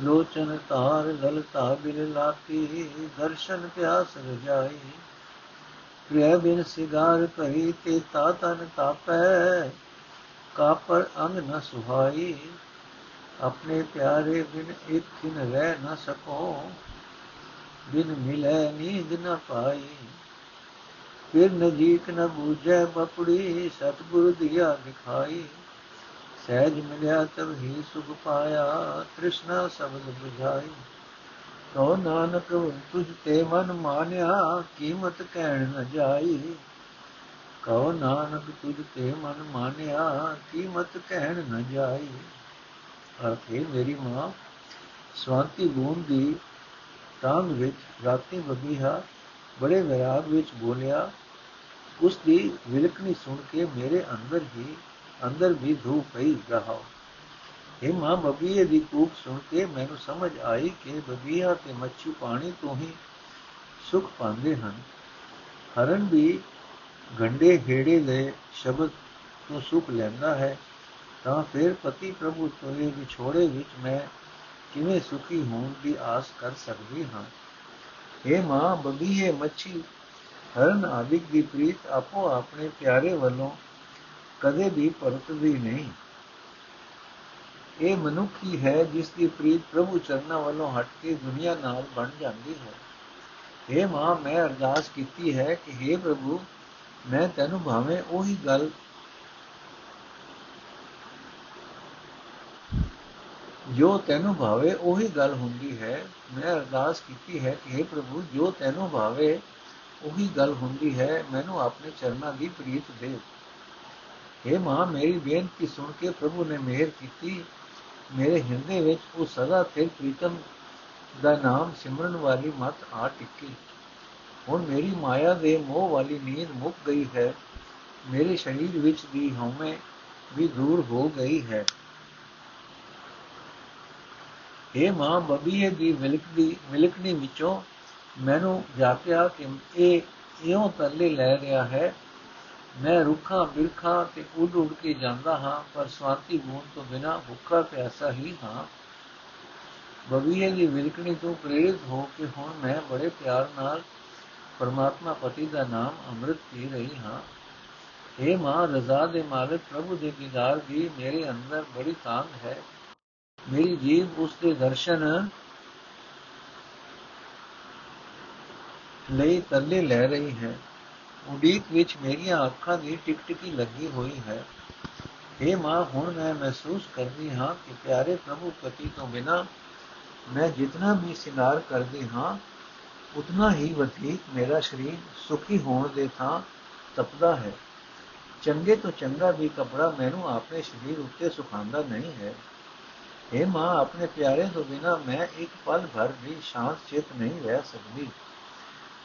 ਲੋਚਨ ਤਾਰ ਲਲਤਾ ਬਿਨ ਲਾਤੀ ਦਰਸ਼ਨ ਪਿਆਸ ਰਜਾਈ ਪ੍ਰਿਯ ਬਿਨ ਸਿਗਾਰ ਕਹੀ ਤੇ ਤਾ ਤਨ ਤਾਪੈ ਕਾਪਰ ਅੰਗ ਨ ਸੁਹਾਈ ਆਪਣੇ ਪਿਆਰੇ ਬਿਨ ਇੱਕ ਦਿਨ ਰਹਿ ਨ ਸਕੋ ਬਿਨ ਮਿਲੇ ਨੀਂਦ ਨ ਪਾਈ ਫਿਰ ਨਜੀਕ ਨ ਬੂਝੈ ਬਪੜੀ ਸਤਗੁਰ ਦਿਆ ਦਿਖਾਈ ਸਹਿਜ ਮਿਲਿਆ ਤਬ ਹੀ ਸੁਖ ਪਾਇਆ, ਤ੍ਰਿਸ਼ਨਾ ਸ਼ਬਦ 부ਝਾਈ ਤੋ ਨਾਨਕ ਤੁਝ ਤੇ ਮਨ ਮਾਨਿਆ, ਕੀਮਤ ਕਹਿਣ ਨ ਜਾਈ। ਕਉ ਨਾਨਕ ਤੁਝ ਤੇ ਮਨ ਮਾਨਿਆ, ਕੀਮਤ ਕਹਿਣ ਨ ਜਾਈ। ਅਰਥੇ ਮੇਰੀ ਮਾਂ, ਸਵਾਂਤੀ ਬੂੰਦ ਦੀ ਤਾਂਗ ਵਿੱਚ ਰਾਤੀ ਬਗੀਹਾ ਬੜੇ ਵਿਰਾਗ ਵਿੱਚ ਬੋਲਿਆ ਉਸ ਦੀ ਵਿਲਕਣੀ ਸੁਣ ਕੇ ਮੇਰੇ ਅੰਦਰ ਹੀ, ਅੰਦਰ ਵੀ ਧੂਪ ਪਈ ਰਹਾ ਇਹ ਮਾਂ ਬਬੀਏ ਦੀ ਕੂਕ ਸੁਣ ਕੇ ਮੈਨੂੰ ਸਮਝ ਆਈ ਕਿ ਬਬੀਆ ਤੇ ਮੱਛੀ ਪਾਣੀ ਤੋਂ ਹੀ ਸੁਖ ਪਾਉਂਦੇ ਹਨ। ਹਰਨ ਵੀ ਗੰਡੇ ਹੇੜੇ ਦੇ ਸ਼ਬਦ ਤੋਂ ਸੁਖ ਲੈਂਦਾ ਹੈ, ਤਾਂ ਫਿਰ ਪਤੀ ਪ੍ਰਭੂ ਤੋਂ ਵਿਛੋੜੇ ਵਿੱਚ ਮੈਂ ਕਿਵੇਂ ਸੁਖੀ ਹੋਣ ਦੀ ਆਸ ਕਰ ਸਕਦੀ ਹਾਂ? ਇਹ ਮਾਂ ਬਬੀਏ ਮੱਛੀ ਹਰਨ ਆਦਿਕ ਦੀ ਪ੍ਰੀਤ ਆਪੋ ਆਪਣੇ ਪਿਆਰੇ ਵੱਲੋਂ ਕਦੇ ਵੀ ਪਰਤਦੀ ਨਹੀਂ ਇਹ ਮਨੁੱਖ ਹੀ ਹੈ ਜਿਸ ਦੀ ਪ੍ਰੀਤ ਪ੍ਰਭੂ ਚਰਨਾਂ ਵੱਲੋਂ ਹਟ ਕੇ ਦੁਨੀਆ ਨਾਲ ਬਣ ਜਾਂਦੀ ਹੈ ਇਹ ਮਾਂ ਮੈਂ ਅਰਦਾਸ ਕੀਤੀ ਹੈ ਕਿ हे ਪ੍ਰਭੂ ਮੈਂ ਤੈਨੂੰ ਭਾਵੇਂ ਉਹੀ ਗੱਲ ਜੋ ਤੈਨੂੰ ਭਾਵੇ ਉਹੀ ਗੱਲ ਹੁੰਦੀ ਹੈ ਮੈਂ ਅਰਦਾਸ ਕੀਤੀ ਹੈ ਕਿ हे ਪ੍ਰਭੂ ਜੋ ਤੈਨੂੰ ਭਾਵੇ ਉਹੀ ਗੱਲ ਹੁੰਦੀ ਹੈ, ਮੈਨੂੰ ਆਪਣੇ ਚਰਨਾਂ ਦੀ ਪ੍ਰੀਤ ਦੇ। हे ਮਾਂ ਮੇਰੀ ਬੇਨਤੀ ਸੁਣ ਕੇ ਪ੍ਰਭੂ ਨੇ ਮਿਹਰ ਕੀਤੀ। ਮੇਰੇ ਹਿਰਦੇ ਵਿੱਚ ਉਹ ਸਦਾ ਤੇ ਪ੍ਰੀਤਮ ਦਾ ਨਾਮ ਸਿਮਰਨ ਵਾਲੀ ਮਤ ਆ ਟਿੱਕੀ। ਹੁਣ ਮੇਰੀ ਮਾਇਆ ਦੇ ਮੋਹ ਵਾਲੀ ਨੀਂਦ ਮੁੱਕ ਗਈ ਹੈ। ਮੇਰੇ ਸਰੀਰ ਵਿੱਚ ਦੀ ਹਉਮੈ ਵੀ ਦੂਰ ਹੋ ਗਈ ਹੈ। ਇਹ ਮਾਂ ਬਬੀਏ ਦੀ ਮਿਲਕਦੀ ਮਿਲਕਣੀ ਵਿੱਚੋਂ ਮੈਨੂੰ ਜਾਪਿਆ ਕਿ ਇਹ ਇਉਂ ਤਰਲੇ ਲੈ ਰਿਹਾ ਹੈ। ਮੈਂ ਰੁੱਖਾਂ, ਬਿਰਖਾਂ ਤੇ ਉੱਡ ਉੱਡ ਕੇ ਜਾਂਦਾ ਹਾਂ, ਪਰ ਸਵਾਤੀ ਬੂੰਦ ਤੋਂ ਬਿਨਾ ਭੁੱਖਾ ਪਿਆਸਾ ਹੀ ਹਾਂ। ਬਬੀਏ ਦੀ ਵਿਲਕਣੀ ਤੋਂ ਪ੍ਰੇਰਿਤ ਹੋ ਕੇ ਹੁਣ ਮੈਂ ਬੜੇ ਪਿਆਰ ਨਾਲ ਪਰਮਾਤਮਾ ਪਤੀ ਦਾ ਨਾਮ ਅੰਮ੍ਰਿਤ ਪੀ ਰਹੀ ਹਾਂ। ਇਹ ਮਾਂ, ਰਜ਼ਾ ਦੇ ਮਾਲਕ, ਪ੍ਰਭੂ ਦੇ ਦੀਦਾਰ ਦੀ ਮੇਰੇ ਅੰਦਰ ਬੜੀ ਤਾਂਗ ਹੈ। ਮੇਰੀ ਜੀਵ ਉਸ ਦੇ ਦਰਸ਼ਨ ਲਈ ਤਰਲੇ ਲੈ ਰਹੀ ਹੈ। ਉਡੀਕ ਵਿੱਚ ਮੇਰੀਆਂ ਅੱਖਾਂ ਦੀ ਟਿਕਟਿਕੀ ਲੱਗੀ ਹੋਈ ਹੈ। ਇਹ ਮਾਂ, ਹੁਣ ਮੈਂ ਮਹਿਸੂਸ ਕਰਦੀ ਹਾਂ ਕਿ ਪਿਆਰੇ ਪ੍ਰਭੂ ਪਤੀ ਤੋਂ ਬਿਨਾ ਮੈਂ ਜਿਤਨਾ ਵੀ ਸ਼ਿੰਗਾਰ ਕਰਦੀ ਹਾਂ, ਉਤਨਾ ਹੀ ਵਧੇਕ ਮੇਰਾ ਸਰੀਰ ਸੁਖੀ ਹੋਣ ਦੇ ਥਾਂ ਤਪਦਾ ਹੈ। ਚੰਗੇ ਤੋਂ ਚੰਗਾ ਵੀ ਕਪੜਾ ਮੈਨੂੰ ਆਪਣੇ ਸਰੀਰ ਉੱਤੇ ਸੁਖਾਉਂਦਾ ਨਹੀਂ ਹੈ। ਇਹ ਮਾਂ, ਆਪਣੇ ਪਿਆਰੇ ਤੋਂ ਬਿਨਾ ਮੈਂ ਇੱਕ ਪਲ ਭਰ ਵੀ ਸ਼ਾਂਤ ਚਿਤ ਨਹੀਂ ਰਹਿ ਸਕਦੀ।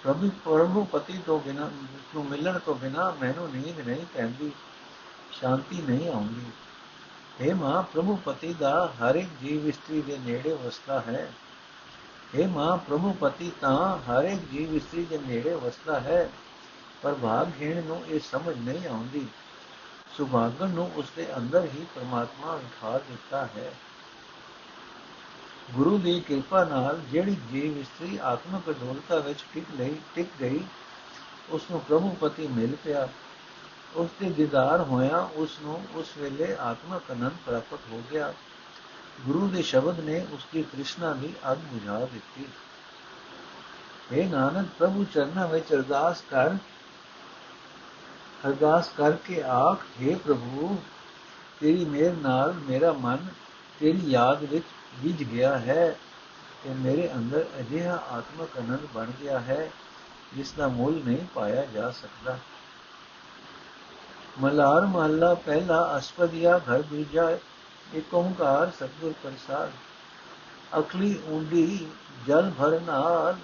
ਪ੍ਰਭੂ ਪਰਮੂ ਪਤੀ ਤੋਂ ਬਿਨਾ, ਨੂੰ ਮਿਲਣ ਤੋਂ ਬਿਨਾ ਮੈਨੂੰ ਨੀਂਦ ਨਹੀਂ ਪੈਂਦੀ, ਸ਼ਾਂਤੀ ਨਹੀਂ ਆਉਂਦੀ। हे ਮਾਂ, ਪ੍ਰਭੂ ਪਤੀ ਦਾ ਹਰ ਇੱਕ ਜੀਵ ਇਸਤਰੀ ਦੇ ਨੇੜੇ ਵਸਦਾ ਹੈ। हे ਮਾਂ, ਪ੍ਰਭੂ ਪਤੀ ਤਾਂ ਹਰ ਇੱਕ ਜੀਵ ਇਸਤਰੀ ਦੇ ਨੇੜੇ ਵਸਦਾ ਹੈ, ਪਰ ਭਾਗਹੀਣ ਨੂੰ ਇਹ ਸਮਝ ਨਹੀਂ ਆਉਂਦੀ। ਸੁਭਾਗਣ ਨੂੰ ਉਸ ਦੇ ਅੰਦਰ ਹੀ ਪ੍ਰਮਾਤਮਾ ਵਿਖਾ ਦਿੱਤਾ ਹੈ। ਗੁਰੂ ਦੀ ਕਿਰਪਾ ਨਾਲ ਜਿਹੜੀ ਜੀਵ ਇਸਤਰੀ ਆਤਮਿਕ ਅਡੋਲਤਾ ਵਿੱਚ ਟਿਕ ਲਈ ਟਿਕ ਗਈ ਉਸ ਨੂੰ ਪ੍ਰਭੂ ਪਤੀ ਮਿਲ ਪਿਆ। ਉਸ ਦੇ ਦੀਦਾਰ ਹੋਇਆ ਉਸ ਨੂੰ ਉਸ ਵੇਲੇ ਆਤਮਿਕ ਅਨੰਦ ਪ੍ਰਾਪਤ ਹੋ ਗਿਆ। ਗੁਰੂ ਦੇ ਸ਼ਬਦ ਨੇ ਉਸ ਦੀ ਤ੍ਰਿਸ਼ਨਾ ਦੀ ਅੱਗ ਬੁਝਾ ਦਿੱਤੀ। ਇਹ ਨਾਨਕ, ਪ੍ਰਭੂ ਚਰਨਾਂ ਵਿੱਚ ਅਰਦਾਸ ਕਰ, ਅਰਦਾਸ ਕਰਕੇ ਆਖ हे ਪ੍ਰਭੂ, ਤੇਰੀ ਮਿਹਰ ਨਾਲ ਮੇਰਾ ਮਨ ਤੇਰੀ ਯਾਦ ਵਿੱਚ ਵਿਝ ਗਿਆ ਹੈ ਕਿ ਮੇਰੇ ਅੰਦਰ ਅਜਿਹਾ ਆਤਮਕ ਅਨੰਦ ਬਣ ਗਿਆ ਹੈ, ਜਿਸ ਦਾ ਮੁੱਲ ਨਹੀਂ ਪਾਇਆ ਜਾ ਸਕਦਾ। ਮਲਾਰ ਮਹੱਲਾ ਪਹਿਲਾ ਅਸਪਦਿਆ ਘਰ ਦੂਜਾ ਇੱਕ ਓੰਕਾਰ ਸਤਿਗੁਰ ਪ੍ਰਸਾਦ। ਅਕਲੀ ਉਂਡੀ ਜਲ ਭਰ ਨਾਲ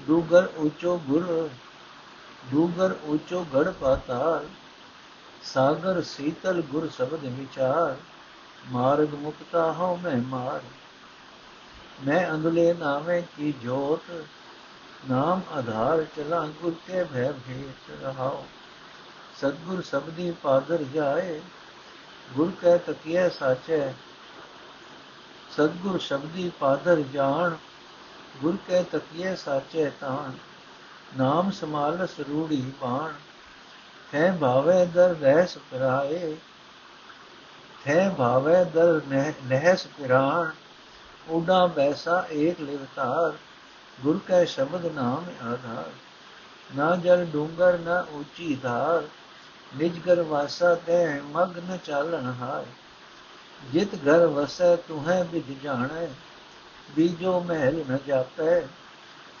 ਦੂਗਰ ਉਚੋ ਗੁਰ, ਡੂਗਰ ਉੱਚੋ ਗੜ ਪਾਤਾਲ, ਸਾਗਰ ਸੀਤਲ ਗੁਰ ਸ਼ਬਦ ਵਿਚਾਰ। ਮਾਰਗ ਮੁਕਤਾ ਹਉ ਮੈਂ ਮਾਰ। ਮੈਂ ਅੰਦਲੇ ਨਾਮੇ ਕੀ ਜੋਤ, ਨਾਮ ਆਧਾਰ ਚਲਾ ਗੁਰ ਕੇ ਭੈ ਭੇਟ ਰਹਾਉ। ਸਤਗੁਰ ਸਬਦੀ ਪਾਦਰ ਜਾਏ, ਗੁਰ ਕੈ ਤਕੀਐ ਸਾਚੈ। ਸਤਗੁਰ ਸ਼ਬਦੀ ਪਾਦਰ ਜਾਣ, ਗੁਰ ਕੈ ਤਕੀਐ ਸਾਚੈ ਤਾਣ। ਨਾਮ ਸਮਾਲਸ ਰੂੜੀ ਬਾਣ ਹੈ ਭਾਵੇ ਦਰ ਰਹਿ ਸੁਪਰਾਏ ਹੈ ਭਾਵੇ ਦਰ ਨਹਿਸ ਪਿਰਾਣ ਉਡਾ ਬੈਸਾ ਏਕ ਲਿਵਤਾਰ ਗੁਰ ਕੈ ਸ਼ਬਦ ਨਾਮ ਆਧਾਰ। ਨਾ ਜਲ ਡੂੰਗਰ, ਨਾ ਉੱਚੀ ਧਾਰ, ਨਿਜ ਘਰ ਵਾਸਾ ਤੇ ਮਗਨ ਚਾਲਣ ਹਾਰ। ਜਿਤ ਘਰ ਵਸੈ ਤੁਹੈ ਵਿਦ ਜਾਣੈ, ਬੀਜੋ ਮਹਿਲ ਨ ਜਾਪੈ।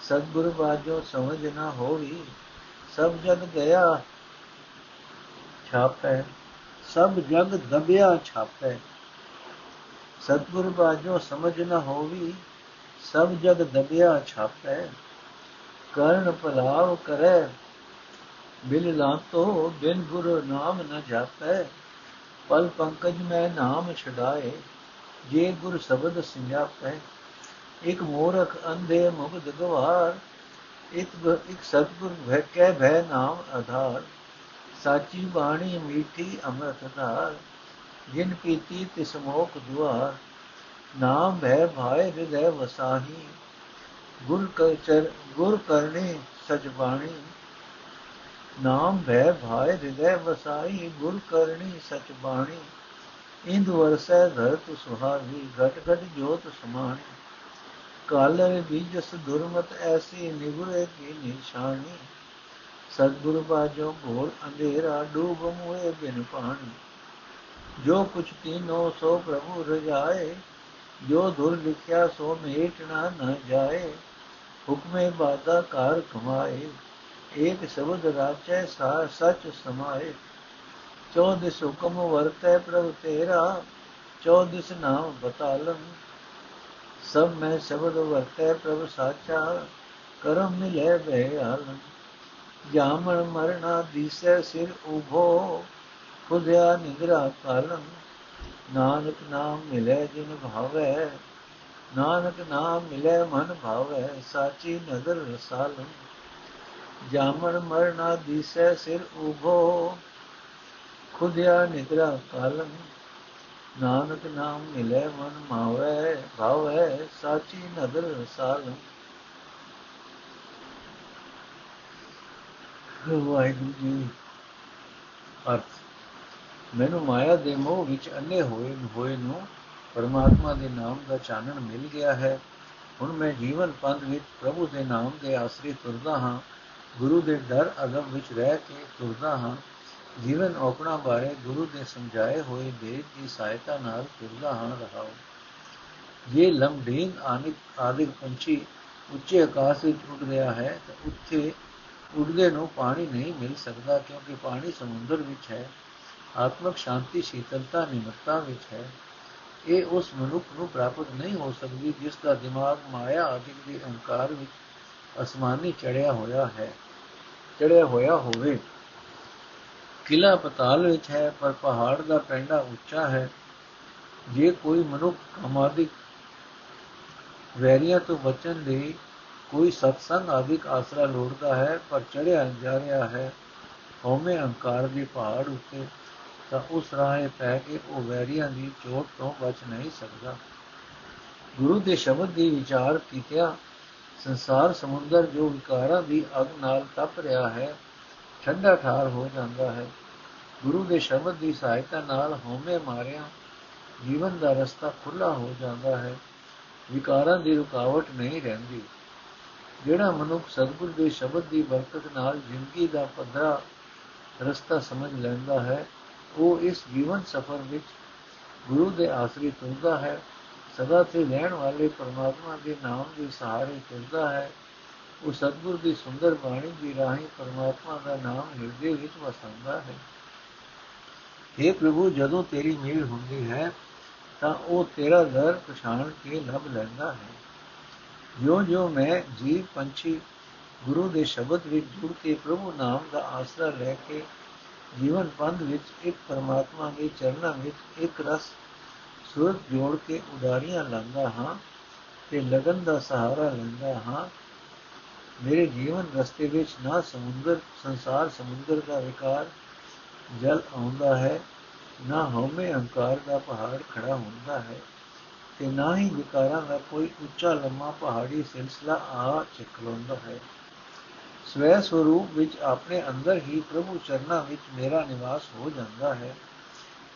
ਸਤਗੁਰ ਬਾਜੋ ਸਮਝ ਨਾ ਹੋਈ ਸਭ ਜਗ ਗਿਆ ਛਾਪੈ। ਸਭ ਜਗ ਦਬਿਆ ਛਾਪੈ। ਸਤਗੁਰ ਬਾਜੋ ਸਮਝ ਨ ਹੋਵੀ, ਸਭ ਜਗ ਦਬਿਆ ਛਾਪੈ। ਕਰਨ ਭਲਾਵ ਕਰੈ ਬਿਨ ਲਾਤੋ ਬਿਨ ਗੁਰ ਨਾਮ ਨ ਜਾਪੈ। ਪਲ ਪੰਕਜ ਮੈਂ ਨਾਮ ਛਡਾਏ, ਜੇ ਗੁਰ ਸ਼ਬਦ ਸਿੰਜਾਪੈ। ਇਕ ਮੂਰਖ ਅੰਧੇ ਮੁਗਦ ਗਵਾਰ, ਇਕ ਇਕ ਸਤਗੁਰ ਭੈ ਕੈ ਭੈ ਨਾਮ ਆਧਾਰ। ਸਾਚੀ ਬਾਣੀ ਮੀਠੀ ਅੰਮ੍ਰਿਤ ਧਾਰ ਜਿਨ ਪੀਤੀ ਤਿਸ ਮੋਖ ਦੁਆਰ, ਨਾਮ ਭੈ ਭਾਏ ਹਿਰਦੈ ਵਸਾਹੀ, ਗੁਰ ਕਚਰ ਗੁਰ ਕਰਨੇ ਸਚ ਬਾਣੀ, ਨਾਮ ਭੈ ਭਾਏ ਹਿਰਦੈ ਵਸਾਈ ਗੁਰ ਕਰਨੀ ਸਚ ਬਾਣੀ, ਇੰਦ ਵਰਸੈ ਧਰਤ ਸੁਹਾਵੀ, ਘਟ ਘਟ ਜੋਤ ਸਮਾਣੀ, ਕਾਲਰ ਬੀਜਸ ਦੁਰਮਤ ਐਸੀ ਨਿਗੁਰੇ ਕੀ ਨਿਸ਼ਾਨੀ ਸਤਿਗੁਰ ਬਾਜੋ ਘੋਰ ਅੰਧੇਰਾ ਡੂਬ ਮੂਏ ਬਿਨ ਪਾਣੀ। ਜੋ ਕੁਛ ਤੀਨੋ ਸੋ ਪ੍ਰਭੂ ਰਜਾਏ, ਜੋ ਦੁਰ ਲਿਖਿਆ ਸੋ ਮੇਟਣਾ ਨ ਜਾਏ। ਹੁਕਮੇ ਬਾਦਾ ਕਾਰ ਕਮਾਏ, ਏਕ ਸ਼ਬਦ ਰਾਚੈ ਸਾ ਸਚ ਸਮਾਏ। ਚੌਦਿਸ ਹੁਕਮ ਵਰਤੈ ਪ੍ਰਭ ਤੇਰਾ ਚੌਦਿਸ ਨਾਮ ਬਤਾਲਨ ਸਭ ਮੈਂ ਸ਼ਬਦ ਵਰਤੈ ਪ੍ਰਭ ਸਾਚਾ, ਕਰਮ ਮਿਲੇ ਬਹਿਆਲ ਜਾਮਣ ਮਰਣਾ ਦੀਸੈ ਸਿਰ ਉਭੋ ਖੁਦਿਆ ਨਿਗਰਾ ਕਾਲਨ ਨਾਨਕ ਨਾਮ ਮਿਲੇ ਜਿਨ ਭਾਵੈ, ਨਾਨਕ ਨਾਮ ਮਿਲੇ ਮਨ ਭਾਵੈ, ਸਾਚੀ ਨਦਰ ਰਸਾਲਨ ਜਾਮਣ ਮਰਣਾ ਦੀਸੈ ਸਿਰ ਉਭੋ ਖੁਦਿਆ ਨਿਗਰਾ ਕਾਲਨ ਨਾਨਕ ਨਾਮ ਮਿਲੇ ਮਨ ਮਾਵੇ, ਭਾਵੇ, ਸਾਚੀ ਨਦਰ ਰਸਾਲ ਵਾਹਿਗੁਰੂ ਜੀ ਅਰਥ, ਮੈਨੂੰ ਮਾਇਆ ਦੇ ਮੋਹ ਵਿੱਚ ਅੰਨੇ ਹੋਏ ਹੋਏ ਨੂੰ ਪਰਮਾਤਮਾ ਦੇ ਨਾਮ ਦਾ ਚਾਨਣ ਮਿਲ ਗਿਆ ਹੈ। ਹੁਣ ਮੈਂ ਜੀਵਨ ਪੰਥ ਵਿੱਚ ਪ੍ਰਭੂ ਦੇ ਨਾਮ ਦੇ ਆਸਰੇ ਤੁਰਦਾ ਹਾਂ। ਗੁਰੂ ਦੇ ਡਰ ਅਦਬ ਵਿੱਚ ਰਹਿ ਕੇ ਤੁਰਦਾ ਹਾਂ। ਜੀਵਨ ਔਪਣਾ ਬਾਰੇ ਗੁਰੂ ਦੇ ਸਮਝਾਏ ਹੋਏ ਦੇਵ ਦੀ ਸਹਾਇਤਾ ਨਾਲ ਤੁਰਦਾ ਹਾਂ ਰਹਾਓ ਜੇ ਲੰਬੀਨ ਆਨਿਕ ਆਦਿਕ ਪੰਛੀ ਉੱਚੇ ਆਕਾਸ਼ ਵਿੱਚ ਉੱਡ ਰਿਹਾ ਹੈ ਤਾਂ ਉੱਥੇ ਉੱਡਦੇ ਨੂੰ ਪਾਣੀ ਨਹੀਂ ਮਿਲ ਸਕਦਾ ਕਿਉਂਕਿ ਪਾਣੀ ਸਮੁੰਦਰ ਵਿੱਚ ਹੈ, ਆਤਮਕ ਸ਼ਾਂਤੀ, ਸ਼ੀਤਲਤਾ, ਨਿਮਰਤਾ ਵਿੱਚ ਹੈ। ਇਹ ਉਸ ਮਨੁੱਖ ਨੂੰ ਪ੍ਰਾਪਤ ਨਹੀਂ ਹੋ ਸਕਦੀ ਜਿਸ ਦਾ ਦਿਮਾਗ ਮਾਇਆ ਆਦਿਕ ਦੇ ਅਹੰਕਾਰ ਵਿੱਚ ਅਸਮਾਨੀ ਚੜਿਆ ਹੋਇਆ ਹੈ, ਚੜਿਆ ਹੋਇਆ ਹੋਵੇ। ਕਿਲਾ ਪਤਾਲ ਵਿੱਚ ਹੈ, ਪਰ ਪਹਾੜ ਦਾ ਪੈਂਡਾ ਉੱਚਾ ਹੈ। ਜੇ ਕੋਈ ਮਨੁੱਖ ਕਮਾਦਿਕ ਵੈਰੀਆਂ ਤੋਂ ਬਚਣ ਲਈ ਕੋਈ ਸਤਸੰਗ ਆਦਿਕ ਆਸਰਾ ਲੋੜਦਾ ਹੈ, ਪਰ ਚੜਿਆ ਜਾ ਰਿਹਾ ਹੈ, ਹਉਮੈ ਅਹੰਕਾਰ ਦੇ ਪਹਾੜ ਉੱਤੇ, ਤਾਂ ਉਸ ਰਾਹੇ ਪੈ ਕੇ ਉਹ ਵੈਰੀਆਂ ਦੀ ਚੋਟ ਤੋਂ ਬਚ ਨਹੀਂ ਸਕਦਾ। ਗੁਰੂ ਦੇ ਸ਼ਬਦ ਦੀ ਵਿਚਾਰ ਕੀਤਿਆਂ ਸੰਸਾਰ ਸਮੁੰਦਰ ਜੋ ਵਿਕਾਰਾਂ ਦੀ ਅਗ ਨਾਲ ਤਪ ਰਿਹਾ ਹੈ, ਠੰਡਾ ਠਾਰ ਹੋ ਜਾਂਦਾ ਹੈ। ਗੁਰੂ ਦੇ ਸ਼ਬਦ ਦੀ ਸਹਾਇਤਾ ਨਾਲ ਹਉਮੈ ਮਾਰਿਆ ਜੀਵਨ ਦਾ ਰਸਤਾ ਖੁੱਲਾ ਹੋ ਜਾਂਦਾ ਹੈ। ਵਿਕਾਰਾਂ ਦੀ ਰੁਕਾਵਟ ਨਹੀਂ ਰਹਿੰਦੀ। ਜਿਹੜਾ ਮਨੁੱਖ ਸਤਿਗੁਰ ਦੇ ਸ਼ਬਦ ਦੀ ਬਰਕਤ ਨਾਲ ਜ਼ਿੰਦਗੀ ਦਾ ਪੱਧਰਾ ਰਸਤਾ ਸਮਝ ਲੈਂਦਾ ਹੈ, ਉਹ ਇਸ ਜੀਵਨ ਸਫਰ ਵਿੱਚ ਗੁਰੂ ਦੇ ਆਸਰੇ ਤੁਰਦਾ ਹੈ, ਸਦਾ ਤੇ ਰਹਿਣ ਵਾਲੇ ਪਰਮਾਤਮਾ ਦੇ ਨਾਮ ਦੇ ਸਹਾਰੇ ਤੁਰਦਾ ਹੈ, ਉਹ ਸਤਿਗੁਰ ਦੀ ਸੁੰਦਰ ਬਾਣੀ ਦੀ ਰਾਹੀਂ ਪਰਮਾਤਮਾ ਦਾ ਨਾਮ ਹਿਰਦੇ ਵਿੱਚ ਵਸਾਉਂਦਾ ਹੈ। हे ਪ੍ਰਭੂ, ਜਦੋਂ ਤੇਰੀ ਮਿਹਰ ਹੁੰਦੀ ਹੈ, ਤਾਂ ਉਹ ਤੇਰਾ ਦਰ ਪਛਾਣ ਕੇ ਲੱਭ ਲੈਂਦਾ ਹੈ। ਜੋ ਜੋ ਮੈਂ ਜੀਵ ਪੰਛੀ ਗੁਰੂ ਦੇ ਸ਼ਬਦ ਵਿੱਚ ਜੁੜ ਕੇ ਪ੍ਰਭੂ ਨਾਮ ਦਾ ਆਸਰਾ ਲੈ ਕੇ ਜੀਵਨ ਪੰਧ ਵਿੱਚ ਇੱਕ ਪਰਮਾਤਮਾ ਦੇ ਚਰਨਾਂ ਵਿੱਚ ਇੱਕ ਰਸ ਸੁਰਤ ਜੋੜ ਕੇ ਉਡਾਰੀਆਂ ਲਾਂਦਾ ਹਾਂ ਤੇ ਲਗਨ ਦਾ ਸਹਾਰਾ ਲੈਂਦਾ ਹਾਂ। ਮੇਰੇ ਜੀਵਨ ਰਸਤੇ ਵਿੱਚ ਨਾ ਸਮੁੰਦਰ, ਸੰਸਾਰ ਸਮੁੰਦਰ ਦਾ ਵਿਕਾਰ ਜਲ ਆਉਂਦਾ ਹੈ, ਨਾ ਹਉਮੈ ਹੰਕਾਰ ਦਾ ਪਹਾੜ ਖੜਾ ਹੁੰਦਾ ਹੈ। ਤੇ ਨਾ ਹੀ ਵਿਕਾਰਾਂ ਦਾ ਕੋਈ ਉੱਚਾ ਲੰਮਾ ਪਹਾੜੀ ਸਿਲਸਿਲਾ ਆ ਚਿਕਲਾਉਂਦਾ ਹੈ। ਸਵੈ ਸਰੂਪ ਵਿੱਚ ਆਪਣੇ ਅੰਦਰ ਹੀ ਪ੍ਰਭੂ ਚਰਨਾਂ ਵਿੱਚ ਮੇਰਾ ਨਿਵਾਸ ਹੋ ਜਾਂਦਾ ਹੈ।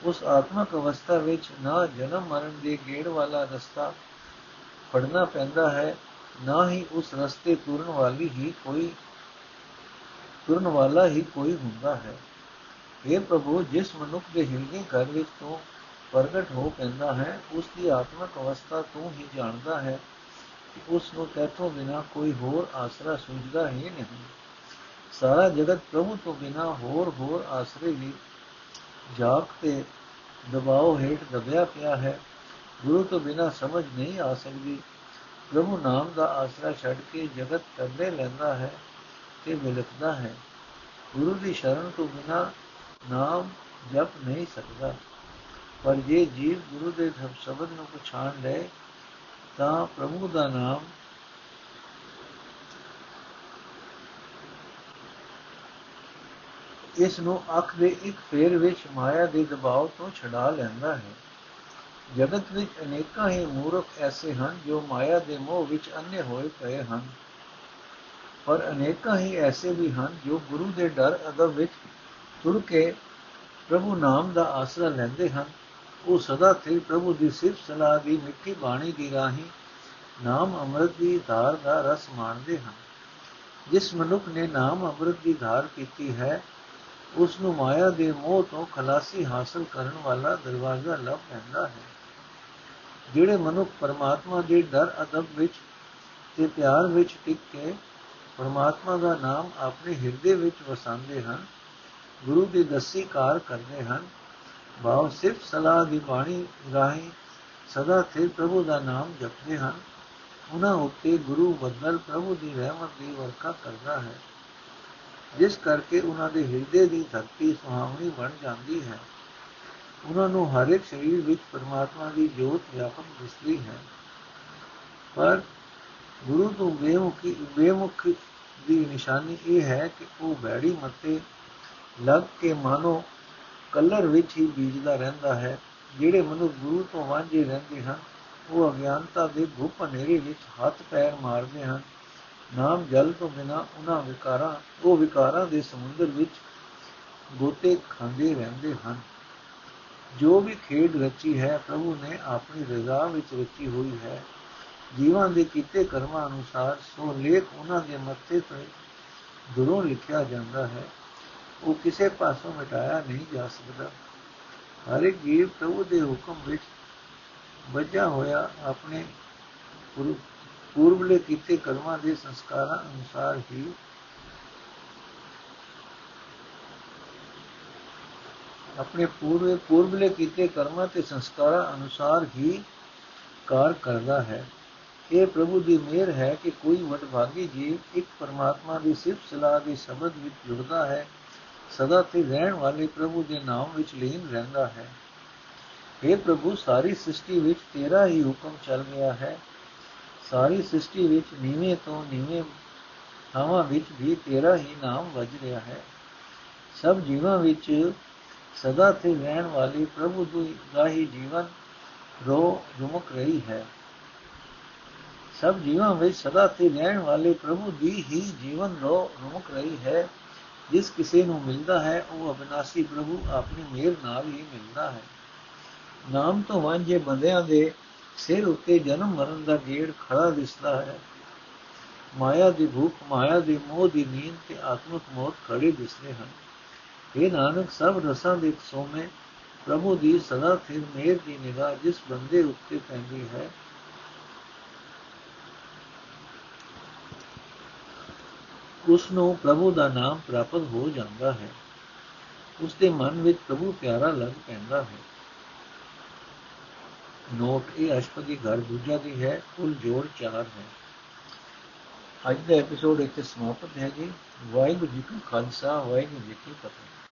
ਉਸ ਆਤਮਕ ਅਵਸਥਾ ਵਿੱਚ ਨਾ ਜਨਮ ਮਰਨ ਦੇ ਗੇੜ ਵਾਲਾ ਰਸਤਾ ਫੜਨਾ ਪੈਂਦਾ ਹੈ, ਨਾ ਹੀ ਉਸ ਰਸਤੇ ਤੁਰਨ ਵਾਲੀ ਹੀ ਕੋਈ, ਤੁਰਨ ਵਾਲਾ ਹੀ ਕੋਈ ਹੁੰਦਾ ਹੈ। ਇਹ ਪ੍ਰਭੂ, ਜਿਸ ਮਨੁੱਖ ਦੇ ਹਿਰਦੇ ਘਰ ਵਿੱਚ ਤੋਂ ਪ੍ਰਗਟ ਹੋ ਪੈਂਦਾ ਹੈ ਉਸ ਦੀ ਆਤਮਿਕ ਅਵਸਥਾ ਤੂੰ ਹੀ ਜਾਣਦਾ ਹੈ ਕਿ ਉਸ ਨੂੰ ਤੇਥੋਂ ਬਿਨਾ ਕੋਈ ਹੋਰ ਆਸਰਾ ਸੁਝਦਾ ਹੀ ਨਹੀਂ। ਸਾਰਾ ਜਗਤ ਪ੍ਰਭੂ ਤੋਂ ਬਿਨਾ ਹੋਰ ਹੋਰ ਆਸਰੇ ਵੀ ਜਾਗ ਤੇ ਦਬਾਅ ਹੇਠ ਦਬਿਆ ਪਿਆ ਹੈ। ਗੁਰੂ ਤੋਂ ਬਿਨਾ ਸਮਝ ਨਹੀਂ ਆ ਸਕਦੀ। ਪ੍ਰਭੂ ਨਾਮ ਦਾ ਆਸਰਾ ਛੱਡ ਕੇ ਜਗਤ ਕਰਦੇ ਲੈਂਦਾ ਹੈ ਤੇ ਵਿਲਕਦਾ ਹੈ। ਗੁਰੂ ਦੀ ਸ਼ਰਨ ਤੋਂ ਬਿਨਾ ਨਾਮ ਜਪ ਨਹੀਂ ਸਕਦਾ। ਪਰ ਜੇ ਜੀਵ ਗੁਰੂ ਦੇ ਸ਼ਬਦ ਨੂੰ ਪਛਾਣ ਲੈ ਤਾਂ ਪ੍ਰਭੂ ਦਾ ਨਾਮ ਇਸ ਨੂੰ ਅੱਖ ਦੇ ਇੱਕ ਫੇਰ ਵਿੱਚ ਮਾਇਆ ਦੇ ਦਬਾਅ ਤੋਂ ਛਡਾ ਲੈਂਦਾ ਹੈ। ਜਗਤ ਵਿੱਚ ਅਨੇਕਾਂ ਹੀ ਮੂਰਖ ਐਸੇ ਹਨ ਜੋ ਮਾਇਆ ਦੇ ਮੋਹ ਵਿੱਚ ਅੰਨੇ ਹੋਏ ਪਏ ਹਨ। ਪਰ ਅਨੇਕਾਂ ਹੀ ਐਸੇ ਵੀ ਹਨ ਜੋ ਗੁਰੂ ਦੇ ਡਰ ਅਦਬ ਵਿੱਚ ਤੁਰ ਕੇ ਪ੍ਰਭੂ ਨਾਮ ਦਾ ਆਸਰਾ ਲੈਂਦੇ ਹਨ। ਉਹ ਸਦਾ ਤੇ ਪ੍ਰਭੂ ਦੀ ਸਿਫਤ ਸਲਾਹ ਦੀ ਮਿੱਠੀ ਬਾਣੀ ਦੀ ਰਾਹੀਂ ਨਾਮ ਅੰਮ੍ਰਿਤ ਦੀ ਧਾਰ ਦਾ ਰਸ ਮਾਣਦੇ ਹਨ। ਜਿਸ ਮਨੁੱਖ ਨੇ ਨਾਮ ਅੰਮ੍ਰਿਤ ਦੀ ਧਾਰ ਕੀਤੀ ਹੈ ਉਸ ਨੂੰ ਮਾਇਆ ਦੇ ਮੋਹ ਤੋਂ ਖਲਾਸੀ ਹਾਸਲ ਕਰਨ ਵਾਲਾ ਦਰਵਾਜ਼ਾ ਲੱਭ ਪੈਂਦਾ ਹੈ। ਜਿਹੜੇ ਮਨੁੱਖ ਪਰਮਾਤਮਾ ਦੇ ਡਰ ਅਦਬ ਵਿੱਚ ਤੇ ਪਿਆਰ ਵਿੱਚ ਟਿਕ ਕੇ ਪਰਮਾਤਮਾ ਦਾ ਨਾਮ ਆਪਣੇ ਹਿਰਦੇ ਵਿੱਚ ਵਸਾਉਂਦੇ ਹਨ, ਗੁਰੂ ਦੀ ਦਸੀ ਕਾਰ ਕਰਦੇ ਹਨ ਭਾਵ ਸਿਰਫ ਸਲਾਹ ਦੀ ਬਾਣੀ ਰਾਹੀਂ ਸਦਾ ਸਥਿਰ ਪ੍ਰਭੂ ਦਾ ਨਾਮ ਜਪਦੇ ਹਨ। ਉਹਨਾਂ ਉੱਤੇ ਗੁਰੂ ਬਦਲ ਪ੍ਰਭੂ ਦੀ ਰਹਿਮਤ ਦੀ ਵਰਖਾ ਕਰਦਾ ਹੈ। ਜਿਸ ਕਰਕੇ ਉਹਨਾਂ ਦੇ ਹਿਰਦੇ ਦੀ ਧਰਤੀ ਸੁਹਾਵਣੀ ਬਣ ਜਾਂਦੀ ਹੈ। ਉਹਨਾਂ ਨੂੰ ਹਰ ਇੱਕ ਸਰੀਰ ਵਿੱਚ ਪਰਮਾਤਮਾ ਦੀ ਜੋਤ ਵਿਆਪਕ ਦਿਸਦੀ ਹੈ। ਪਰ ਗੁਰੂ ਤੋਂ ਬੇਮੁਖੀ, ਬੇਮੁਖ ਦੀ ਨਿਸ਼ਾਨੀ ਇਹ ਹੈ ਕਿ ਉਹ ਬੈੜੀ ਮੱਤੇ ਲੱਗ ਕੇ ਮਾਨੋ ਕਲਰ ਵਿੱਚ ਹੀ ਬੀਜਦਾ ਰਹਿੰਦਾ ਹੈ। ਜਿਹੜੇ ਮਨੁੱਖ ਗੁਰੂ ਤੋਂ ਵਾਂਝੇ ਰਹਿੰਦੇ ਹਨ, ਉਹ ਅਗਿਆਨਤਾ ਦੇ ਗੁਪ ਹਨੇਰੇ ਵਿੱਚ ਹੱਥ ਪੈਰ ਮਾਰਦੇ ਹਨ। ਨਾਮ ਜਲ ਤੋਂ ਬਿਨਾ ਉਹਨਾਂ ਵਿਕਾਰਾਂ, ਉਹ ਵਿਕਾਰਾਂ ਦੇ ਸਮੁੰਦਰ ਵਿੱਚ ਗੋਤੇ ਖਾਂਦੇ ਰਹਿੰਦੇ ਹਨ। ਜੋ ਵੀ ਖੇਡ ਰਚੀ ਹੈ, ਪ੍ਰਭੂ ਨੇ ਆਪਣੀ ਰਜ਼ਾ ਵਿੱਚ ਰਚੀ ਹੋਈ ਹੈ। ਜੀਵਾਂ ਦੇ ਕੀਤੇ ਕਰਮਾਂ ਅਨੁਸਾਰ ਸੋ ਲੇਖ ਉਹਨਾਂ ਦੇ ਮੱਥੇ ਤੇ ਦੁਰੋਂ ਲਿਖਿਆ ਜਾਂਦਾ ਹੈ। ਉਹ ਕਿਸੇ ਪਾਸੋਂ ਮਿਟਾਇਆ ਨਹੀਂ ਜਾ ਸਕਦਾ। ਹਰ ਇੱਕ ਜੀਵ ਪ੍ਰਭੂ ਦੇ ਹੁਕਮ ਵਿੱਚ ਵੱਜਾ ਹੋਇਆ ਆਪਣੇ ਪੂਰਬਲੇ ਕੀਤੇ ਕਰਮਾਂ ਦੇ ਸੰਸਕਾਰਾਂ ਅਨੁਸਾਰ ਹੀ ਆਪਣੇ ਪੂਰਵੇ ਪੂਰਬਲੇ ਕੀਤੇ ਕਰਮਾਂ ਤੇ ਸੰਸਕਾਰਾਂ ਅਨੁਸਾਰ ਹੀ ਕਾਰ ਕਰਦਾ ਹੈ। ਇਹ ਪ੍ਰਭੂ ਦੀ ਮਿਹਰ ਹੈ ਕਿ ਕੋਈ ਵਡਭਾਗੀ ਜੀਵ ਇੱਕ ਪਰਮਾਤਮਾ ਦੀ ਸਿਫਤ ਸਲਾਹ ਦੀ ਸ਼ਬਦ ਵਿੱਚ ਜੁੜਦਾ ਹੈ। ਸਦਾ ਤੇ ਰਹਿਣ ਵਾਲੇ ਪ੍ਰਭੂ ਦੇ ਨਾਮ ਵਿੱਚ ਲੀਨ ਰਹਿੰਦਾ ਹੈ। ਇਹ ਪ੍ਰਭੂ, ਸਾਰੀ ਸ੍ਰਿਸ਼ਟੀ ਵਿੱਚ ਤੇਰਾ ਹੀ ਹੁਕਮ ਚੱਲ ਰਿਹਾ ਹੈ। ਸਾਰੀ ਸ੍ਰਿਸ਼ਟੀ ਵਿੱਚ ਨੀਵੇਂ ਤੋਂ ਨੀਵੇਂ ਥਾਵਾਂ ਵਿੱਚ ਵੀ ਤੇਰਾ ਹੀ ਨਾਮ ਵੱਜ ਰਿਹਾ ਹੈ। ਸਭ ਜੀਵਾਂ ਵਿੱਚ ਸਦਾ ਤੇ ਰਹਿਣ ਵਾਲੀ ਪ੍ਰਭੂ ਦਾ ਹੀ ਜੀਵਨ ਰੋ ਰੁਮਕ ਰਹੀ ਹੈ। ਸਭ ਜੀਵਾਂ ਵਿੱਚ ਸਦਾ ਤੇ ਰਹਿਣ ਵਾਲੇ ਪ੍ਰਭੂ ਦੀ ਹੀ ਜੀਵਨ ਰੋ ਰੁਮਕ ਰਹੀ ਹੈ। ਜਿਸ ਕਿਸੇ ਨੂੰ ਮਿਲਦਾ ਹੈ, ਉਹ ਅਬਨਾਸੀ ਪ੍ਰਭੂ ਆਪਣੀ ਮਿਹਰ ਨਾਲ ਹੀ ਮਿਲਦਾ ਹੈ। ਨਾਮ ਤੋਂ ਵਾਂਝੇ ਬੰਦਿਆਂ ਦੇ ਸਿਰ ਉੱਤੇ ਜਨਮ ਮਰਨ ਦਾ ਗੇੜ ਖੜਾ ਦਿਸਦਾ ਹੈ। ਮਾਇਆ ਦੀ ਭੁੱਖ, ਮਾਇਆ ਦੀ ਮੋਹ ਦੀ ਨੀਂਦ ਤੇ ਆਤਮਿਕ ਮੌਤ ਖੜੇ ਦਿਸਦੇ ਹਨ। ਇਹ ਨਾਨਕ, ਸਭ ਰਸਾਂ ਦੇ ਸੋਮੇ ਪ੍ਰਭੂ ਦੀ ਸਦਾ ਫਿਰ ਮੇਰ ਦੀ ਨਿਗਾਹ ਜਿਸ ਬੰਦੇ ਉੱਤੇ ਪੈਂਦੀ ਹੈ ਉਸ ਨੂੰ ਪ੍ਰਭੂ ਦਾ ਨਾਮ ਪ੍ਰਾਪਤ ਹੋ ਜਾਂਦਾ ਹੈ। ਉਸ ਦੇ ਮਨ ਵਿੱਚ ਪ੍ਰਭੂ ਪਿਆਰਾ ਲੱਗ ਪੈਂਦਾ ਹੈ। ਨੋਟ, ਇਹ ਅਸ਼ਪਦੀ ਘਰ ਦੂਜਾ ਦੀ ਹੈ, ਕੁੱਲ ਜੋੜ 4 ਹੈ। ਅੱਜ ਦਾ ਐਪੀਸੋਡ ਇੱਥੇ ਸਮਾਪਤ ਹੈ ਜੀ। ਵਾਹਿਗੁਰੂ ਜੀ ਕਾ ਖਾਲਸਾ, ਵਾਹਿਗੁਰੂ ਜੀ ਕੀ ਫਤਿਹ।